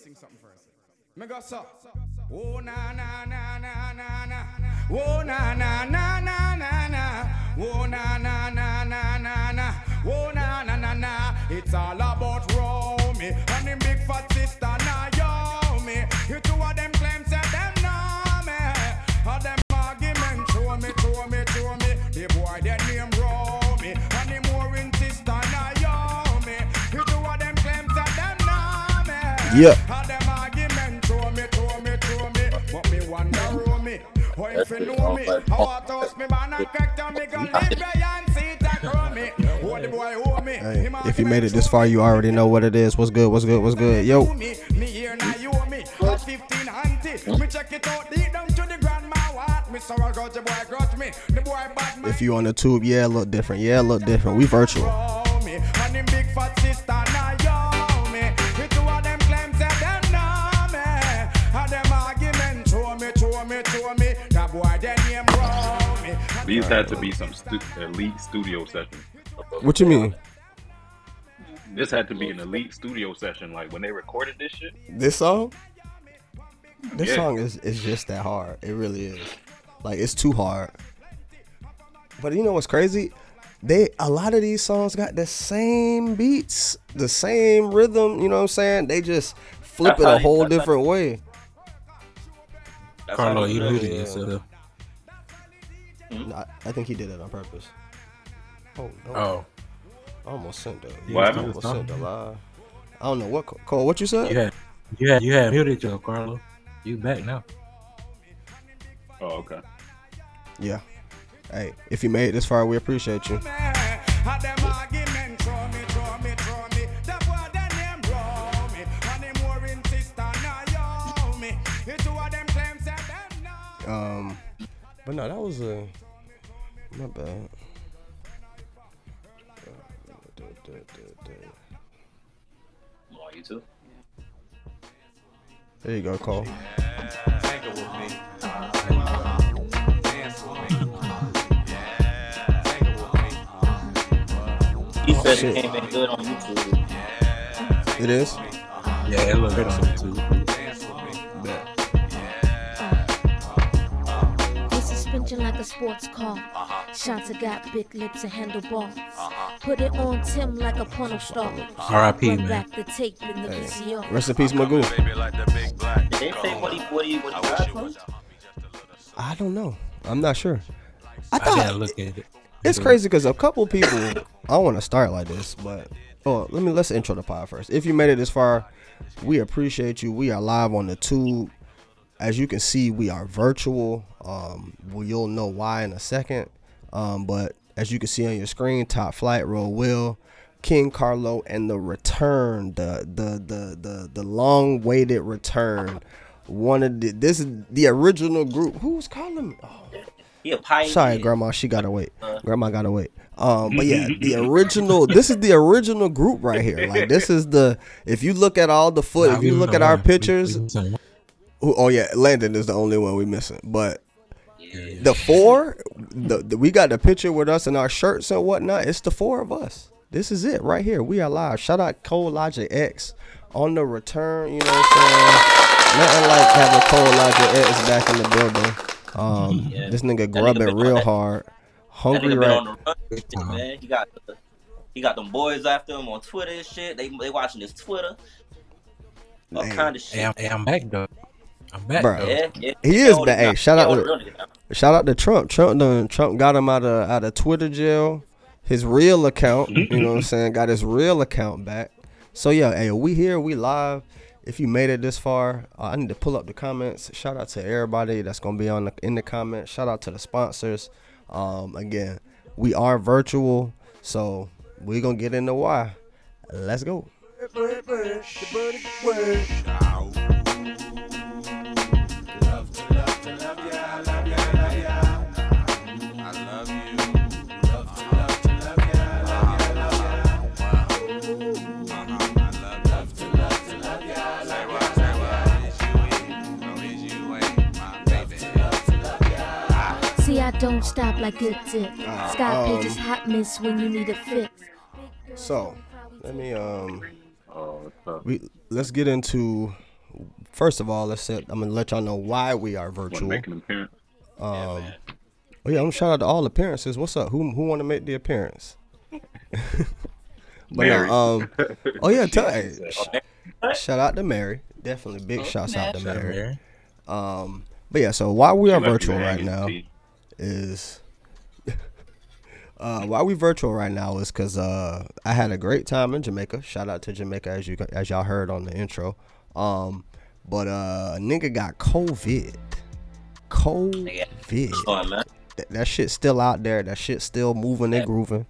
sing something first. Me go so. Oh na na na na na na. Oh na na na na na na. Oh na na na na na na. Oh na na na na. It's all about Romy and them big fat sister Naomi. You two of Hey, if you made it this far, you already know what it is. What's good? What's good? What's good? Yo. me, me here now you owe me. At 15 auntie, me check it out deep down to the grandma what. Me sorrow got the boy got me. The boy bad man. If you on the tube, yeah, look different. Yeah, look different. We virtual. Romy. These had to be some stu- elite studio session. What you mean? This had to be an elite studio session. Like when they recorded this shit. This song? This Yeah. song is is just that hard. It really is. Like it's too hard. But you know what's crazy? They a lot of these songs got the same beats, the same rhythm. You know what I'm saying? They just flip That's it how a you- whole that's how- different way. That's Carlo, you do muted it. Yourself. I, I think he did it on purpose. Oh, no. Oh, I almost sent that. What I almost sent the live. I don't know what Cole. What you said? Yeah, had, you had, you had muted your Carlo. You back now? Oh, okay. Yeah. Hey, if you made it this far, we appreciate you. Um, but no, that was a my bad. Oh, you too? There you go, Cole. He said oh, shit. it came in good on YouTube. It is. Yeah, it looked good on YouTube. The suspension like a sports car. Shots got big lips and handlebars. Put it on Tim like a porno star. R.I.P. Run man. back the tape in the VCR. Rest in peace, Magoo. Did they say what he what he what he got? I don't know. I'm not sure. I thought. I gotta thought look at it. it's crazy because a couple people. I don't want to start like this, but oh, let me let's intro the pod first. If you made it this far, we appreciate you. We are live on the tube. As you can see, we are virtual. Um, well, you'll know why in a second. Um, but as you can see on your screen, top flight, Ro Will, King Carlo, and the return, the the the the the long waited return. One of the this is the original group. Who's calling me? Oh, He a pioneer. Sorry, grandma, she gotta wait. Grandma gotta wait. Um, but yeah, the original. This is the original group right here. Like this is the. If you look at all the foot, if you look at our pictures, we missing one. Who, oh yeah, Landon is the only one we missing. But the four, the, the we got the picture with us and our shirts and whatnot. It's the four of us. This is it right here. We are live. Shout out Cole Logic X on the return. You know what I'm saying? Nothing like having Cole Logic X back in the building. Um, Yeah. this nigga That nigga grubbing real that- hard, That hungry nigga been right. on the run, man. He got the, he got them boys after him on Twitter and shit. They they watching his Twitter. All Man. kind of shit. Hey, I'm, hey, I'm back though. I'm back Bruh. though. Yeah, yeah. He is back. Hey, shout out to- it real nigga down. Shout out to Trump. Trump done Trump got him out of out of Twitter jail. His real account, you know what I'm saying? Got his real account back. So yeah, hey, we here, we live. If you made it this far, uh, I need to pull up the comments. Shout out to everybody that's gonna be on the, in the comments. Shout out to the sponsors. Um, again, we are virtual, so we're gonna get into why. Let's go. Don't stop like good dip. Sky um, pages hot miss when you need a fix. So let me um Oh, it's tough. we let's get into first of all, let's set, I'm gonna let y'all know why we are Want to virtual. make an appearance? Um, oh yeah, I'm gonna shout out to all appearances. What's up? Who who want to make the appearance? but Mary. no, um, oh yeah, tell, hey, sh- shout out to Mary. Definitely big shouts out to Mary. Mary. Um, but yeah, so why we are She left you virtual right now T. is uh why we virtual right now is because uh I had a great time in Jamaica. Shout out to Jamaica as you as y'all heard on the intro. Um, but uh, nigga got COVID. COVID. That, that shit's still out there. That shit's still moving and grooving.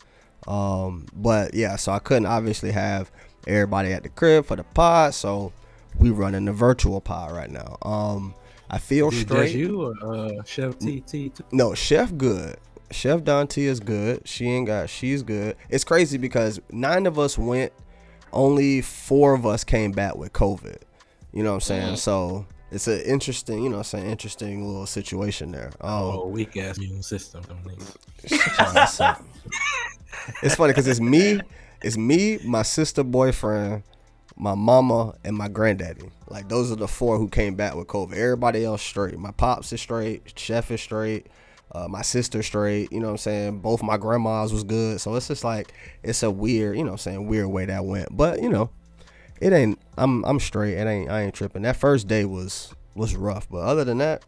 Um, but yeah, so I couldn't obviously have everybody at the crib for the pod, so we running the virtual pod right now. Um, I feel it straight. you or uh, Chef TT too? No, Chef good. Chef Dante is good. She ain't got. She's good. It's crazy because nine of us went. Only four of us came back with COVID. You know what I'm saying? So it's an interesting. You know, I'm saying interesting little situation there. Oh, Um, weak ass immune system. it's funny because it's me. It's me, my sister, boyfriend, my mama, and my granddaddy. Like those are the four who came back with COVID. Everybody else straight. My pops is straight. Chef is straight. Uh, my sister straight. You know what I'm saying? Both my grandmas was good. So it's just like it's a weird, you know what I'm saying, weird way that went. But you know, it ain't. I'm I'm straight. It ain't. I ain't tripping. That first day was was rough. But other than that,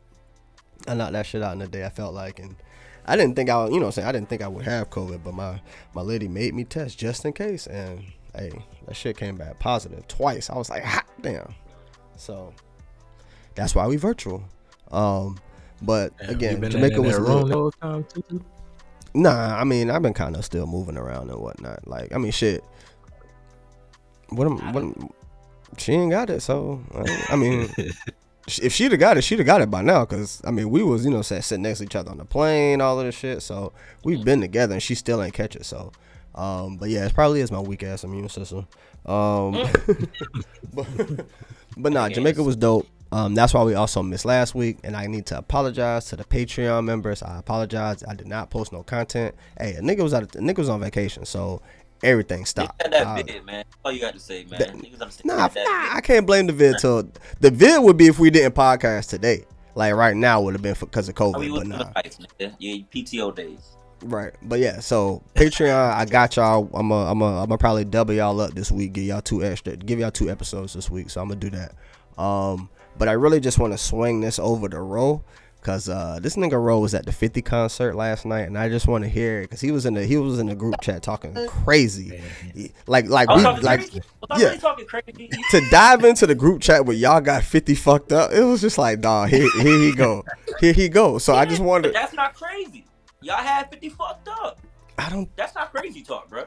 I knocked that shit out in the day. I felt like and. I didn't think I, you know, what I'm saying I didn't think I would have COVID, but my my lady made me test just in case, and hey, that shit came back positive twice. I was like, hot damn. So that's why we virtual. Um, but you again, Jamaica was that lit. room the whole time too. too? Nah, I mean, I've been kind of still moving around and whatnot. Like, I mean, shit. What am, what? am- She ain't got it, so I, I mean, if she'd have got it, she'd have got it by now. Cause I mean, we was you know sat- sitting next to each other on the plane, all of this shit. So we've been together, and she still ain't catch it. So, um, but yeah, it probably is my weak ass immune system. Um, but, but nah, Jamaica was dope. Um, that's why we also missed last week, and I need to apologize to the Patreon members. I apologize. I did not post no content. Hey, a nigga was out. A nigga was on vacation, so everything stopped. that Uh, vid, man. All you got to say, man. that- Nah, nah, I can't blame the vid till the vid would be if we didn't podcast today. Like right now would have been because of COVID, I mean, but nah. nigga? Yeah, PTO days. Right, but yeah. So Patreon, I got y'all. I'm a, I'm a, I'm gonna probably double y'all up this week. Give y'all two extra. Give y'all two episodes this week. So I'm gonna do that. Um, but I really just want to swing this over to Ro, cause uh, this nigga Ro was at the 50 concert last night, and I just want to hear it, cause he was in the he was in the group chat talking crazy, like like we like crazy. I was yeah. talking crazy. to dive into the group chat where y'all got 50 fucked up. It was just like, dog, here here he go, here he go. So I just wanted, That's not crazy. Y'all had 50 fucked up. I don't. That's not crazy talk, bro.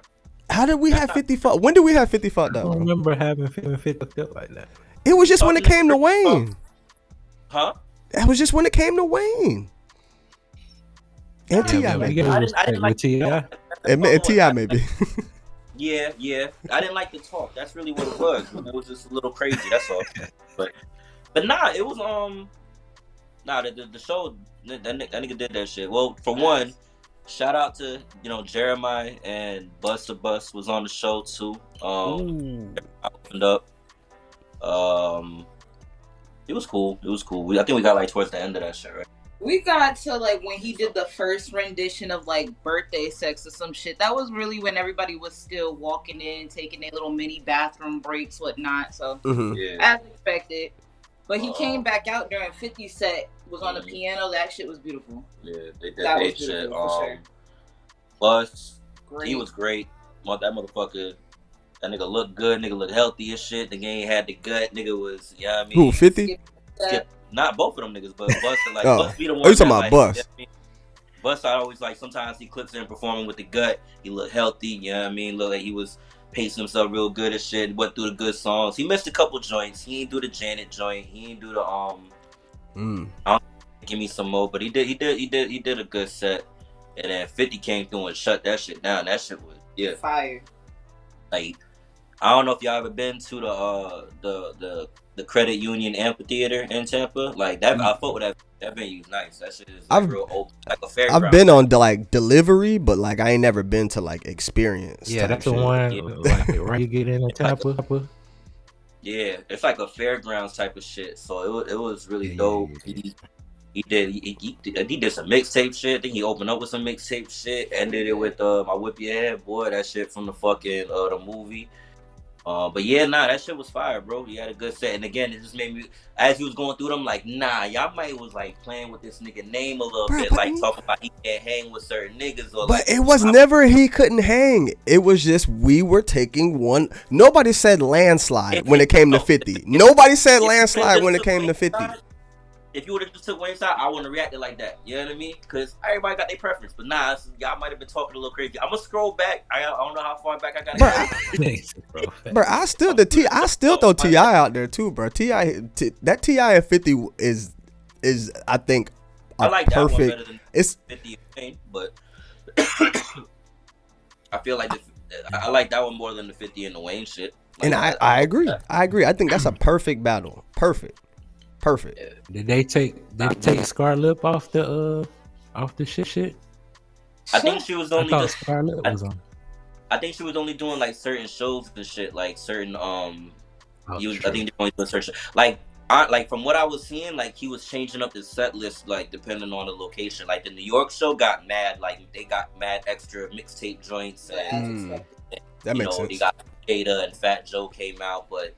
How did we have 50 fucked? When did we have 50 fucked up? I don't remember having feeling fit to feel like that. It was just when it came to Wayne. Huh? That was just when it came to Wayne. And Ti Yeah, maybe. I got didn't, I didn't like with T.I. And, and Ti maybe. Yeah, yeah. I didn't like the talk. That's really what it was. It was just a little crazy. That's all. But, but nah, it was um, nah. The the, the show that, that ni- that nigga did that shit. Well, for one, shout out to you know Jeremiah and Busta Bus was on the show too. Um, I opened up. Um, it was cool. It was cool. We, I think we got like towards the end of that shit, right? We got to like when he did the first rendition of like birthday sex or some shit. That was really when everybody was still walking in, taking their little mini bathroom breaks, whatnot. So Mhm. Yeah. as expected. But he Uh, came back out during 50 set, was on the piano. That shit was beautiful. Yeah, they did That that was shit. beautiful, for Um, sure. Bus, Great. he was great. Mo- That motherfucker, that nigga looked good. Nigga looked healthy as shit. The game had the gut. Nigga was, yeah, I mean, Who, 50? not both of them niggas, but Bus, like, Oh. Bus be the one. Oh, you talking about like, Bust? you know I mean? Bus, I always like, sometimes he clips in performing with the gut. He looked healthy, you know what I mean? Look like he was pacing himself real good as shit. Went through the good songs. He missed a couple joints. He ain't do the Janet joint. He ain't do the, um, Mm. give me some more. But he did, he did, he did, he did a good set. And then Fifty came through and shut that shit down. That shit was yeah. Fire. Like I don't know if y'all ever been to the uh the the the Credit Union Amphitheater in Tampa. Like that, I thought with that that venue's nice. That shit is like I've- real open, like a fairground. I've been on the, like delivery, but like I ain't never been to like experience. Yeah, type that's the one. Yeah. Like right, you get in the Tampa. Yeah, it's like a fairgrounds type of shit. So it was, it was really Yeah, dope. yeah, yeah. He, he did he, he, he, he did some mixtape shit. Then he opened up with some mixtape shit. Ended it with uh, my whip your head boy. That shit from the fucking uh the movie. Uh, but yeah, nah, that shit was fire, bro. He had a good set, and again, it just made me as he was going through them, like, nah, y'all might was like playing with this nigga name a little Bruh, bit, like talking about he can't hang with certain niggas, or But like, it was never he couldn't hang. It was just we were taking one. Nobody said landslide when it came to 50. Nobody said landslide when it came to 50. Wayne's side- If you would have just took Wayne's side, I wouldn't have reacted like that. You know what I mean? Because everybody got their preference. But nah, it's- y'all might have been talking a little crazy. I'm gonna scroll back. I, I don't know how far back I gotta Bruh, bro. Bro, I still the T. I still throw Ti out there too, bro. Ti T, that Ti at 50 is is I think a I like that one perfect. better than It's 50 but I feel like the, I I like that one more than the 50 and the Wayne shit. Like, and I I agree. I agree. I think that's a perfect battle. Perfect. Perfect. Did they take did they take Scarlett off the uh off the shit shit? I think she was I only thought just. Scarlett was on. I think she was only doing like certain shows and shit, like certain um. Oh, You, I think they're only doing certain like. I, like from what I was seeing, like he was changing up his set list, like depending on the location. Like the New York show got mad, like they got mad extra mixtape joints, and Mm, that you makes know, sense. They got Jada and Fat Joe came out, but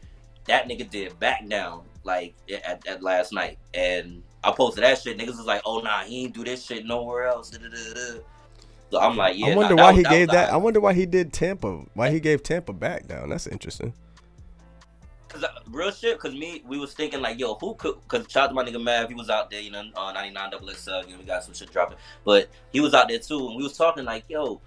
that nigga did back down like at, at last night, and I posted that shit. Niggas was like, "Oh nah, he ain't do this shit nowhere else." Da-da-da-da. So I'm like, yeah. I wonder nah, why was- he was gave the that. I wonder why he did Tampa. Why he gave Tampa back down. That's interesting. Cause uh, real shit, cause me, we was thinking like, yo, who could? Cause shout out to my nigga Mav, he was out there, you know, uh, 99 double XL, you know, we got some shit dropping, but he was out there too, and we was talking like, yo,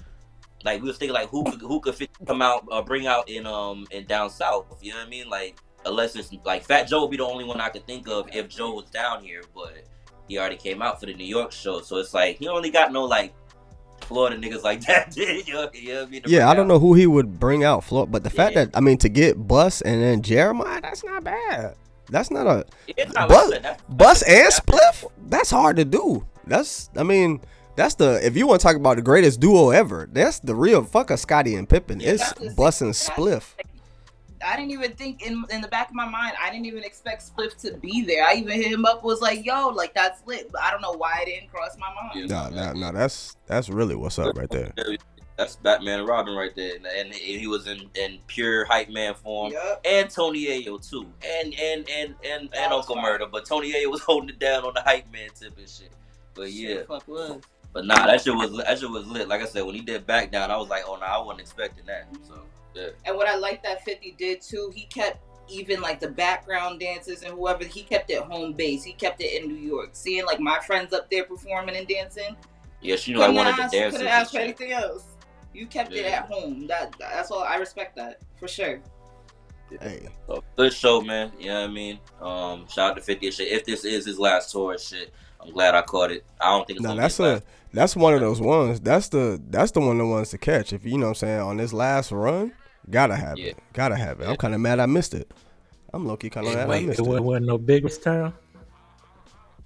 like we was thinking like, who could, who could fit, come out, uh, bring out in um in down south, you know what I mean? Like, unless it's like Fat Joe would be the only one I could think of if Joe was down here, but he already came out for the New York show, so it's like he only got no like Florida niggas like that, you know, you know I mean? Yeah, I don't out. know who he would bring out, Florida, but the fact that I mean to get Bus and then Jeremiah, that's not bad. That's not a not Bus, like. That's- Bus and Spliff. That's hard to do. That's I mean that's the if you want to talk about the greatest duo ever, that's the real fuck of Scotty and Pippen. Yeah, it's Bus and Spliff. I didn't even think in in the back of my mind, I didn't even expect Spliff to be there. I even hit him up, was like, "Yo, like that's lit," but I don't know why it didn't cross my mind. Nah, nah, nah. That's that's really what's up right there. That's Batman and Robin right there, and, and he was in, in pure hype man form. Yup. And Tony Yayo too, and and and and, and That Uncle fire. Murder, but Tony Yayo was holding it down on the hype man tip and shit. But yeah, Shit, fuck was. but nah, that shit was that shit was lit. Like I said, when he did back down, I was like, oh no, nah, I wasn't expecting that. So yeah, And what I like that 50 did too, he kept even like the background dancers and whoever, he kept it home base. He kept it in New York. Seeing like my friends up there performing and dancing, yeah, she knew I wanted ask, to dance. couldn't and ask for anything else. You kept it at home. That that's all. I respect that for sure. Hey, So, good show, man. You know what I mean? Um, shout out to 50 shit. If this is his last tour shit, I'm glad I caught it. I don't think it's no, that's a last. that's one of those ones. That's the that's the one of the ones to catch. If you know what I'm saying on this last run, gotta have Yeah. it. Gotta have it. I'm kind of mad I missed it. I'm low key kind of mad I missed it it. wasn't, wasn't no biggest town.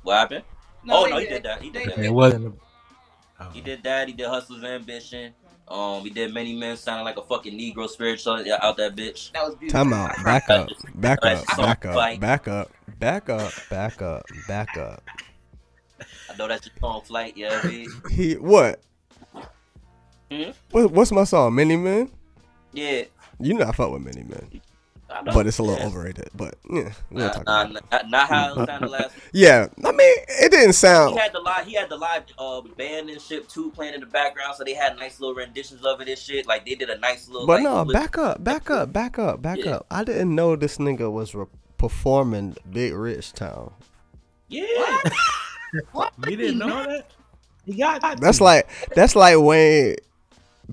What happened? oh they no, he did that. He did They that. It wasn't. A, oh. He did that. He did Hustler's Ambition. Um, he did Many Men sounding like a fucking Negro spiritual out that bitch. That was beautiful. Time out. Back up. Back up. Back up. Back up. Back up. Back up. Back up. I know that's your song, Flight. Yeah, I? He what? Hmm? What, what's my song? Many Man. Yeah. You know I fuck with many men. But it's a little Yeah. overrated. But yeah, we'll Nah, talk nah, about nah, not how it sounded last. Yeah, I mean it didn't sound. He had the live. He had the live uh, band and shit too playing in the background, so they had nice little renditions of it and shit. Like they did a nice little. But like, no, flip- back up, back up, back up, back Yeah. up. I didn't know this nigga was re- performing Big Rich Town. Yeah. what? You didn't know that? He got. That's like that's like Wayne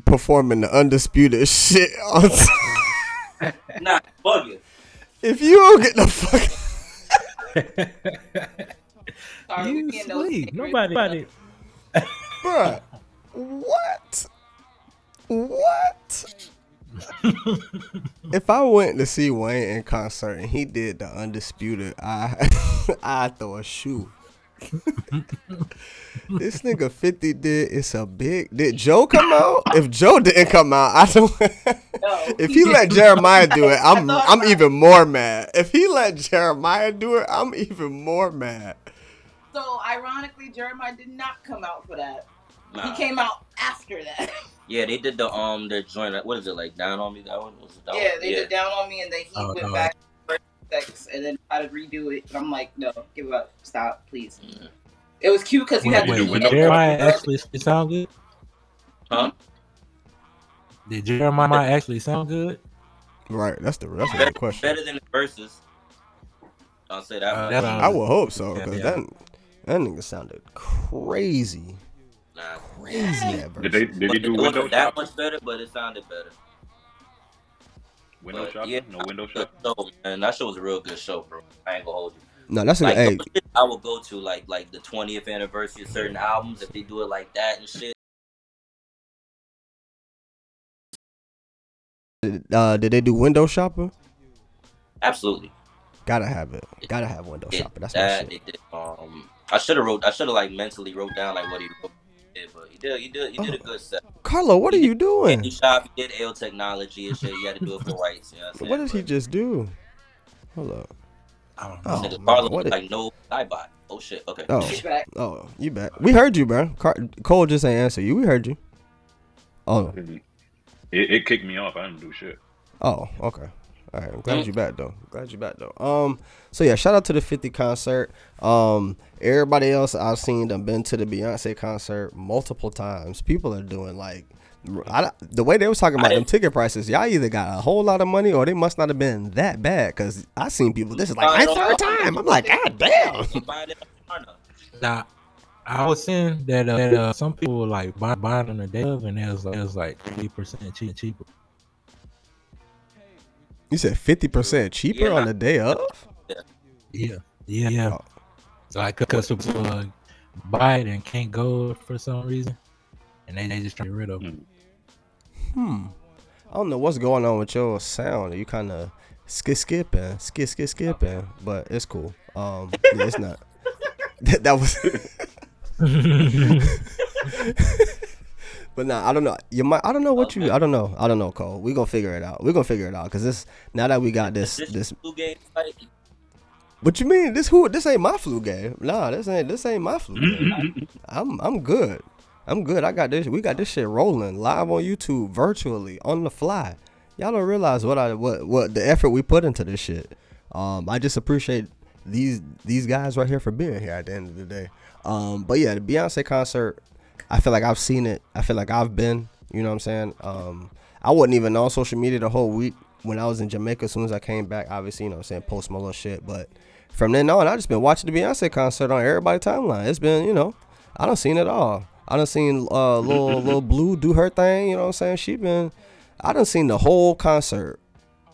performing the undisputed shit. On Nah, bugging. if you don't get the fuck, Sorry, you we sleep. Nobody. nobody bruh, what, what? if I went to see Wayne in concert and he did the undisputed, I I throw a shoe. This nigga 50 did it's a big did Joe come out? If Joe didn't come out, I don't if he let Jeremiah do it, I'm I'm even more mad. If he let Jeremiah do it, I'm even more mad. So ironically, Jeremiah did not come out for that. Nah. He came out after that. Yeah, they did the um their joint. What is it like? Down on me. That one was it that yeah, one? they did down on me, and then he Oh, went no. back to sex, and then tried to redo it. And I'm like, no, give up, stop, please. Yeah. It was cute because you had you to do wait, window did Jeremiah shopping? actually sound good? Huh? Did Jeremiah actually sound good? Right, that's the that's the Better, real question. better than the verses. I'll say that. Uh, much. I would hope so, because yeah. that that nigga sounded crazy. Nah. Crazy at Did they did he do window that shopping? much better, but it sounded better. Window But, shopping? yeah, No window Good shopping. show, man. That show was a real good show, bro. I ain't gonna hold you. No, that's a Like good hey, I would go to like like the 20th anniversary of certain albums if they do it like that and shit. uh did they do window shopping? Absolutely. Gotta have it. Gotta have window Did shopping. That's my that. shit. They did. Um, I should have wrote. I should have like mentally wrote down like what he wrote. Did, but he did. He did. A Oh. good set. Carlo, what are you He doing? shop. He did L technology and shit. He had to do it for rights. You know what, I'm? What did he just do? Hold up. I don't Oh, know. Nigga, man, Carlo what was it- like no iBot. Oh shit. Okay. Oh. Back. Oh, you bet. We heard you, bro. Car- Cole just ain't answer you. We heard you. Oh, It, it kicked me off. I didn't do shit. oh, okay. All right. I'm glad you're back though. Glad you're back though. Um, so yeah, shout out to the 50 concert. Um, everybody else I've seen them been to the Beyonce concert multiple times. People are doing like. I, the way they was talking about them ticket prices, y'all either got a whole lot of money or they must not have been that bad. Cause I seen people. This is like my third time. I'm like, God damn. You buy it on Klarna. Now, I was seeing that, uh, that uh, some people were like buy, buying on the day of, and it was like, it was like three percent cheaper. You said 50% cheaper Yeah. on the day of? Yeah, yeah, yeah. Oh. Like, cause people uh, buy it and can't go for some reason, and they, they just try to get rid of it. Hmm. I don't know what's going on with your sound. You kind of skip skipping, skip skip skipping, but it's cool. Um, yeah, it's not. that, that was. but nah, I don't know. You might. I don't know what you. I don't know. I don't know, Cole. We gonna figure it out. We gonna figure it out because this now that we got this This this. two game fight. What you mean? This who? This ain't my flu game. Nah, this ain't this ain't my flu game. I'm I'm good. I'm good. I got this. We got this shit rolling live on YouTube, virtually on the fly. Y'all don't realize what I what what the effort we put into this shit. Um, I just appreciate these these guys right here for being here at the end of the day. Um, but yeah, the Beyonce concert. I feel like I've seen it. I feel like I've been. You know what I'm saying? Um, I wasn't even on social media the whole week when I was in Jamaica. As soon as I came back, obviously, you know what I'm saying, post my little shit. But from then on, I just been watching the Beyonce concert on everybody's timeline. It's been, you know, I don't seen it all. I done seen uh little little blue do her thing, you know what I'm saying? She been I done seen the whole concert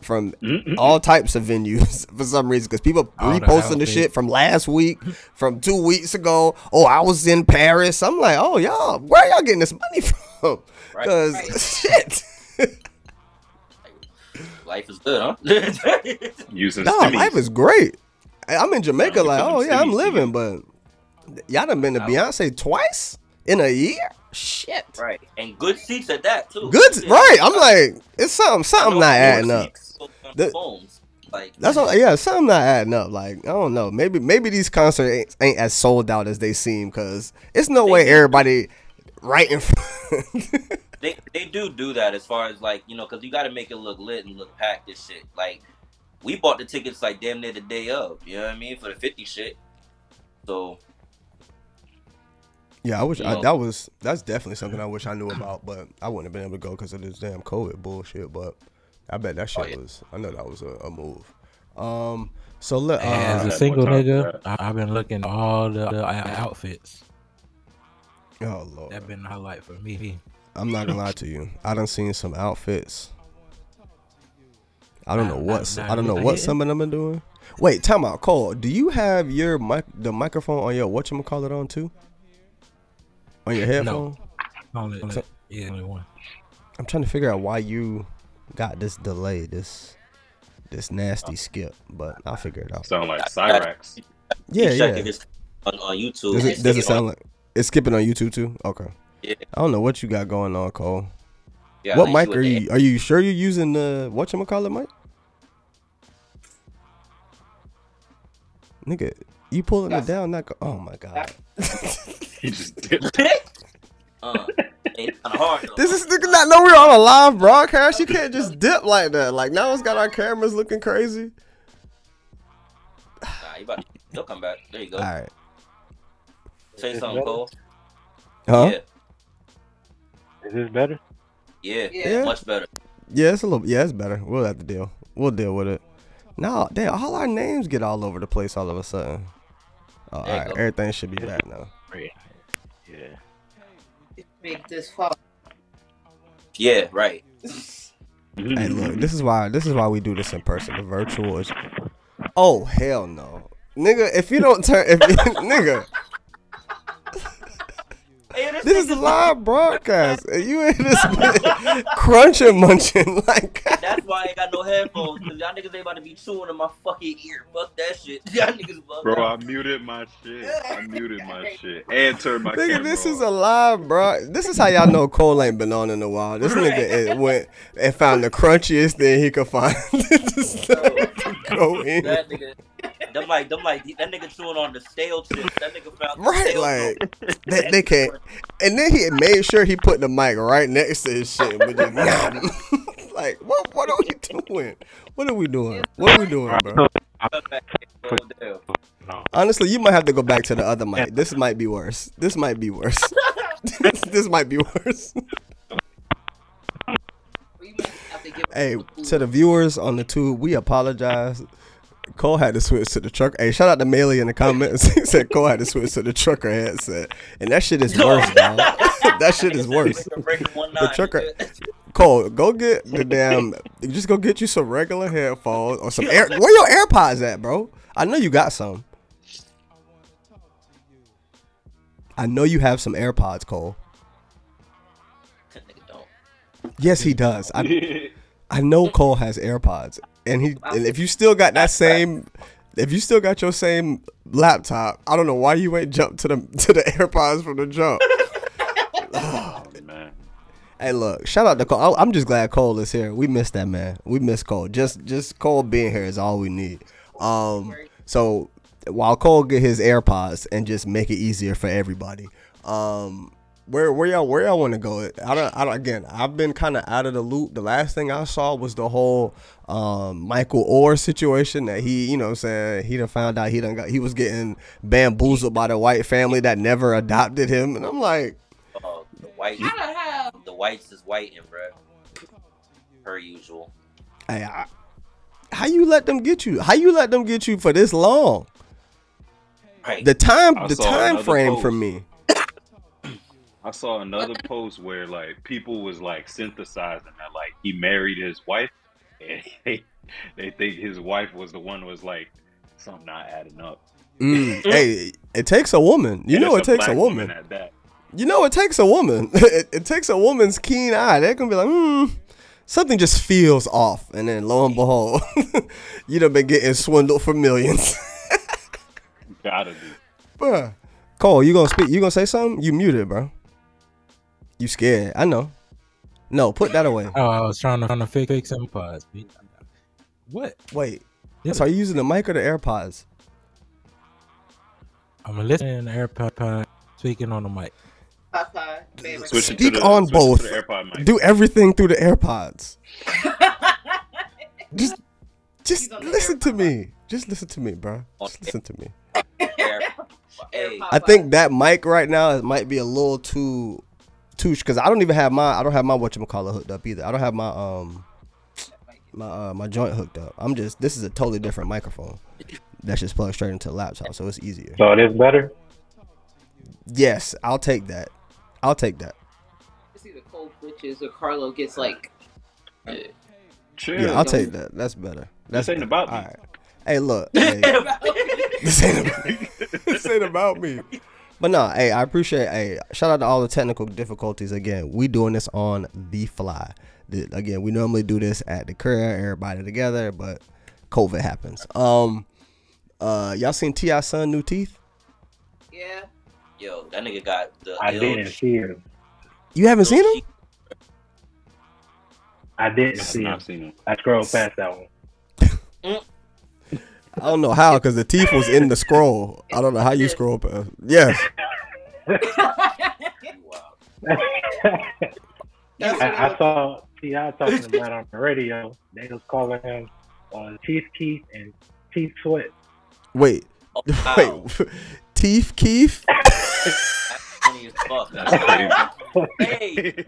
from all types of venues for some reason because people oh, All the reposting the outfits. shit from last week, from two weeks ago. Oh, I was in Paris. I'm like, oh y'all, where y'all getting this money from? Because Right. shit, Life is good, huh? Using no, stimmies. life is great. I'm in Jamaica, Gotta like, oh yeah, I'm living, but y'all done been to Beyonce twice in a year. Shit. right, and good seats at that too. Good, Yeah. right? I'm like, it's something, something not adding up. seats on The- phones. Like That's all. Yeah, something not adding up. Like I don't know. Maybe maybe these concerts ain't, ain't as sold out as they seem. Cause it's no way everybody right in front. they they do do that as far as like you know because you got to make it look lit and look packed and shit. Like we bought the tickets like damn near the day of. You know what I mean for the fifty shit. So yeah, I wish I, that was that's definitely something I wish I knew about, but I wouldn't have been able to go because of this damn COVID bullshit. But I bet that shit Oh, yeah. was. I know that was a, a move. Um. So let. And as Uh, a single nigga. I, I've been looking at all the, the outfits. oh lord. That been a highlight for me. I'm not gonna lie to you. I done seen some outfits. I don't know what I don't know what yeah. some of them are doing. Wait, time out, Cole. Do you have your mic the microphone on your what you call it on too? On your headphone? Only, only So- yeah, only one. I'm trying to figure out why you got this delay, this this nasty skip, but I'll figure it out. Sound like Cyrax. Yeah, yeah. on, on YouTube. Does It's it, does it skipping sound on- like it's skipping on YouTube too? Okay. Yeah. I don't know what you got going on, Cole. Yeah, what mic are with you? Are you sure you're using the what you call it, mic? Nigga, you pulling it down? Not go- oh my god. He just did the- uh, ain't kinda hard though. This is nigga not know we're on a live broadcast. You can't just dip like that. Like now it's got our cameras looking crazy. Nah, you about to, he'll come back. There you go. All right. Say something, that- Cole. Huh? Yeah. Is this better? Yeah, Yeah. much better. Yeah, it's a little. Yeah, it's better. We'll have to deal. We'll deal with it. No, damn, all our names get all over the place all of a sudden. Oh, all There you right, go. everything should be back now. Right. Yeah. Make this fall. Yeah, right. Hey, look, mm-hmm. this is why this is why we do this in person. The virtual is. Oh hell no, nigga! If you don't turn, if nigga, Hey, this this is a live broadcast, and you in this bitch crunching, munching like. That's why I ain't got no headphones. Cause y'all niggas ain't about to be chewing in my fucking ear. Fuck that shit. Y'all niggas bugged Bro, I muted my shit. I muted my shit and turned my Nigga, camera this is a live, bro. This is how y'all know Cole ain't been on in a while. This nigga it went and found the crunchiest thing he could find. Just to go in. That nigga, them like, them like, that nigga chewing on the stale chips. That nigga found the Right, stale like chips. they, they can't. And then he made sure he put the mic right next to his shit, but just like, what? What are we doing? What are we doing? What are we doing, bro? Fuck that shit, bro. Damn. No. Honestly, you might have to go back to the other mic. This might be worse. This might be worse. this, this might be worse. We might have to give Hey, to the viewers on the tube, we apologize. Cole had to switch to the truck. Hey, shout out to Maley in the comments. he said Cole had to switch to the trucker headset, and that shit is worse, dog. that shit is worse. The trucker- Cole, go get the damn. Just go get you some regular headphones or some air. Where your AirPods at, bro? I know you got some. I know you have some AirPods, Cole. That nigga don't. Yes, he does. I I know Cole has AirPods, and he and if you still got that same, if you still got your same laptop, I don't know why you ain't jumped to the to the AirPods from the jump. Oh, man. Hey, look, shout out to Cole. I- I'm just glad Cole is here. We miss that man. We miss Cole. Just just Cole being here is all we need. Um, so while Cole get his AirPods and just make it easier for everybody. Um, where where y'all where y'all want to go? I don't I don't again. I've been kind of out of the loop. The last thing I saw was the whole um Michael Oher situation that he you know what I'm saying he done found out he done got he was getting bamboozled by the white family that never adopted him, and I'm like. Uh, the white, the whites is white whiting, bro. Per usual. Hey, I, how you let them get you? How you let them get you for this long? Right. The time, I the time frame post. for me. I saw another post where like people was like synthesizing that like he married his wife and they, they think his wife was the one was like something not adding up. Mm, hey, it takes a woman. You And know, it a takes a black woman. at that. You know, it takes a woman. it, it takes a woman's keen eye. They're gonna be like, hmm, something just feels off, and then lo and behold, you done been getting swindled for millions. Gotta be. Bruh. Cole, you gonna speak? You gonna say something? You muted, bro. You scared? I know. No, put that away. Oh, I was trying to trying to fix, fix some pods. What? Wait. Yeah. So are you using the mic or the AirPods? I'm listening to AirPod pod, speaking on the mic. Papa, baby. Switch Speak the, on switch both. the AirPod mic. Do everything through the AirPods. Just, just He's on listen to AirPod. me. Just listen to me, bro. Just listen to me. Air- hey, I think that mic right now it might be a little too, too, because I don't even have my, I don't have my whatchamacallit hooked up either. I don't have my um, my uh, my joint hooked up. I'm just, this is a totally different microphone. That's just plugged straight into the laptop, so it's easier. So it is better. Yes, I'll take that. I'll take that. It's either Cole glitches or Carlo gets like. Chill. Yeah, I'll take that. That's better. That's ain't better. about me. All right. Hey, look. hey, this ain't about, this ain't about me. But no, hey, I appreciate. Hey, shout out to all the technical difficulties. Again, we doing this on the fly. The- Again, we normally do this at the crib, everybody together, but COVID happens. Um, uh, y'all seen Ti son new teeth? Yeah. Yo, that nigga got the. I ill didn't see him. You haven't seen him? I didn't see him. seen him. I scrolled past that one. I don't know how because the teeth was in the scroll. I don't know how you scroll past. Yes. I, I saw see I was talking about on the radio. They was calling him uh, Chief Keith and Teeth Sweat. Wait. Oh, wow. Wait. Teeth Keith? That's funny as fuck. That's Hey,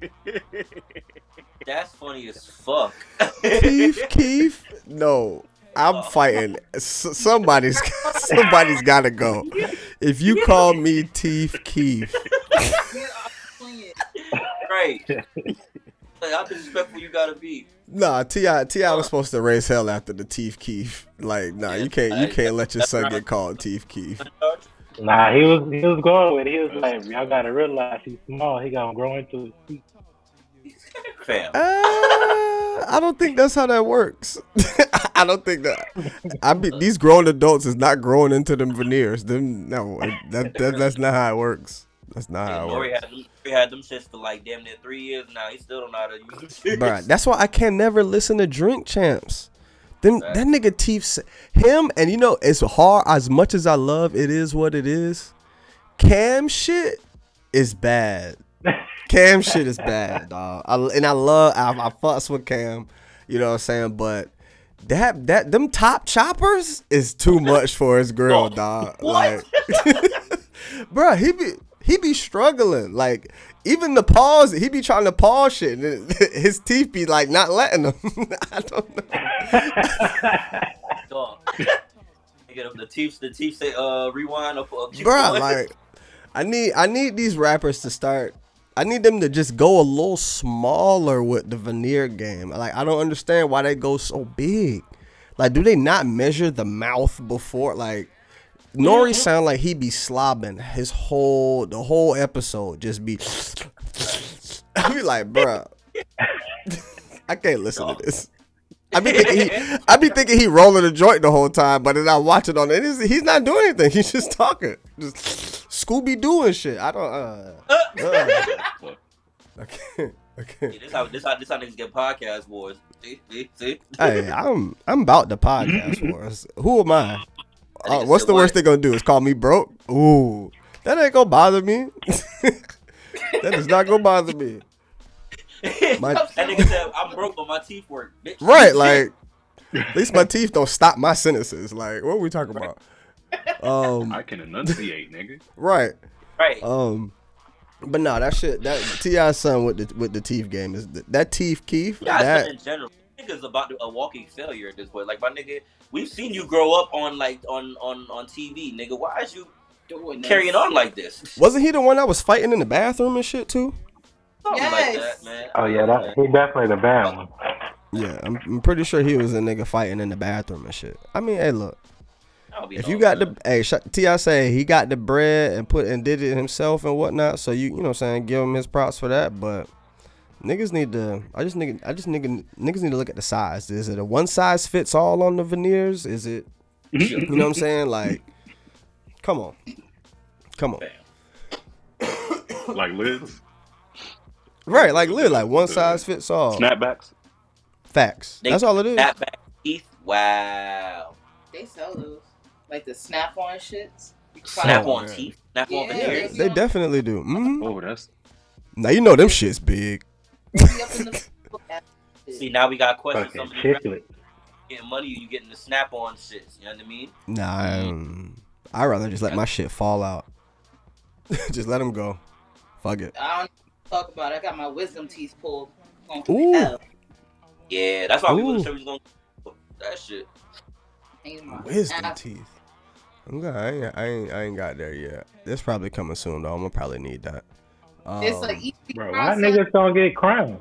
that's funny as fuck. Teeth Keith? No. I'm fighting. Somebody's somebody's got to go. If you call me Teeth Keith, right. Like, how disrespectful you gotta be. nah, Ti Ti was supposed to raise hell after the Teeth Keith. Like, nah, you can't you can't let your son get called Teeth Keith. Nah, he was he was going with it. He was like, y'all gotta realize he's small. He gonna grow into his feet. Fam. Uh, I don't think that's how that works. I don't think that. I be these grown adults is not growing into them veneers. Them no, that, that that's not how it works. That's not Yeah, how it Nori works. had, them, Nori had them shits for like damn near three years now. He still don't know how to use. Bruh, that's why I can never listen to Drink Champs. Them that nigga Teeth, him, and you know it's hard as much as I love. It is what it is. Cam shit is bad. Cam shit is bad, dog. I, and I love, I, I fucks with Cam. You know what I'm saying? But that that them top choppers is too much for his girl, dog. Like, bruh, he be he be struggling. Like even the pause, he be trying to pause shit, and his teeth be like not letting him. I don't know. Dog. Nigga, the teeth, the teeth say, uh, rewind or uh, keep Bruh, like I need I need these rappers to start. I need them to just go a little smaller with the veneer game. Like I don't understand why they go so big. Like, do they not measure the mouth before? Like, Nori sound like he be slobbing his whole the whole episode. Just be. I be like, bruh, I can't listen to this. I be thinking he, I be thinking he rolling a joint the whole time, but then I watch it on it. He's, he's not doing anything. He's just talking, just Scooby doing shit. I don't. Uh, uh, I can't. Yeah, this how this how this how niggas get podcast wars. See, see, see. Hey, I'm I'm about the podcast wars. Who am I? Uh, what's the worst what? they gonna do? Is call me broke? Ooh, that ain't gonna bother me. that is not gonna bother me. My- that nigga said, "I'm broke, but my teeth work." Bitch. Right, like at least my teeth don't stop my sentences. Like, what are we talking about? Um, I can enunciate, nigga. right. right. Um, but no, that shit. That Ti son with the with the teeth game is that teeth Keith. Yeah, That in general, niggas about to, a walking failure at this point. Like my nigga, we've seen you grow up on like on on on TV, nigga. Why is you Doing this. carrying on like this? wasn't he the one that was fighting in the bathroom and shit too? Something like that, man. Oh yeah, that he definitely the bad one. Yeah, I'm, I'm pretty sure he was a nigga fighting in the bathroom and shit. I mean, hey, look, if you got man. the hey, sh- Ti say he got the bread and put and did it himself and whatnot, so you you know what I'm saying give him his props for that. But niggas need to, I just nigga, I just nigga, niggas need to look at the size. Is it a one size fits all on the veneers? Is it, you know what I'm saying? Like, come on, come on, Like lids, right? Like literally, like one size fits all. snapbacks. Facts. They- That's all it is. Snapback teeth. Wow. They sell those, like the snap-on shits. Snap on yeah. teeth. Snap on Yeah, veneers. They definitely do. hmm Oh, that's Now you know them shits big. Be up in the- See, now we got questions. Fucking Some of these rappers chiclet. getting money, you getting the snap on shits. You know what I mean? Nah, um, I'd rather just let my shit fall out. just let them go. Fuck it. I don't talk about. It. I got my wisdom teeth pulled. Ooh. Yeah, that's why we Ooh. was we was gonna that shit. Wisdom Ah, teeth. I'm good. I ain't, I ain't, I ain't got there yet. This probably coming soon though. I'm gonna probably need that. Um, It's like eat Bro, why niggas don't get crowns?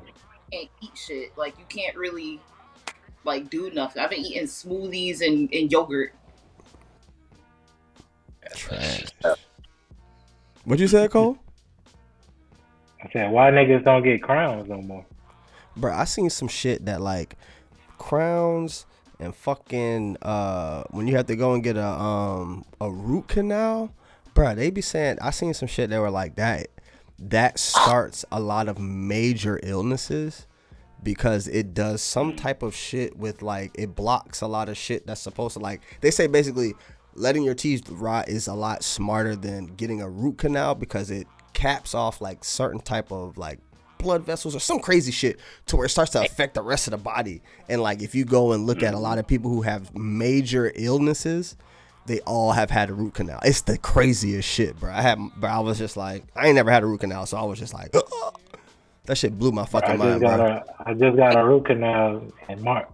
can't eat shit. Like you can't really like do nothing. I've been eating smoothies and, and yogurt. trash. What you said, Cole? I said, why niggas don't get crowns no more? Bro, I seen some shit that like crowns and fucking uh when you have to go and get a um a root canal. Bro, they be saying I seen some shit that were like that. That starts a lot of major illnesses because it does some type of shit with like it blocks a lot of shit that's supposed to like they say basically letting your teeth rot is a lot smarter than getting a root canal because it caps off like certain type of like blood vessels or some crazy shit to where it starts to affect the rest of the body and like if you go and look at a lot of people who have major illnesses they all have had a root canal. It's the craziest shit, bro. I had, bro. I was just like, I ain't never had a root canal, so I was just like, "Ugh." that shit blew my I fucking just mind, got bro. a I just got a root canal in March.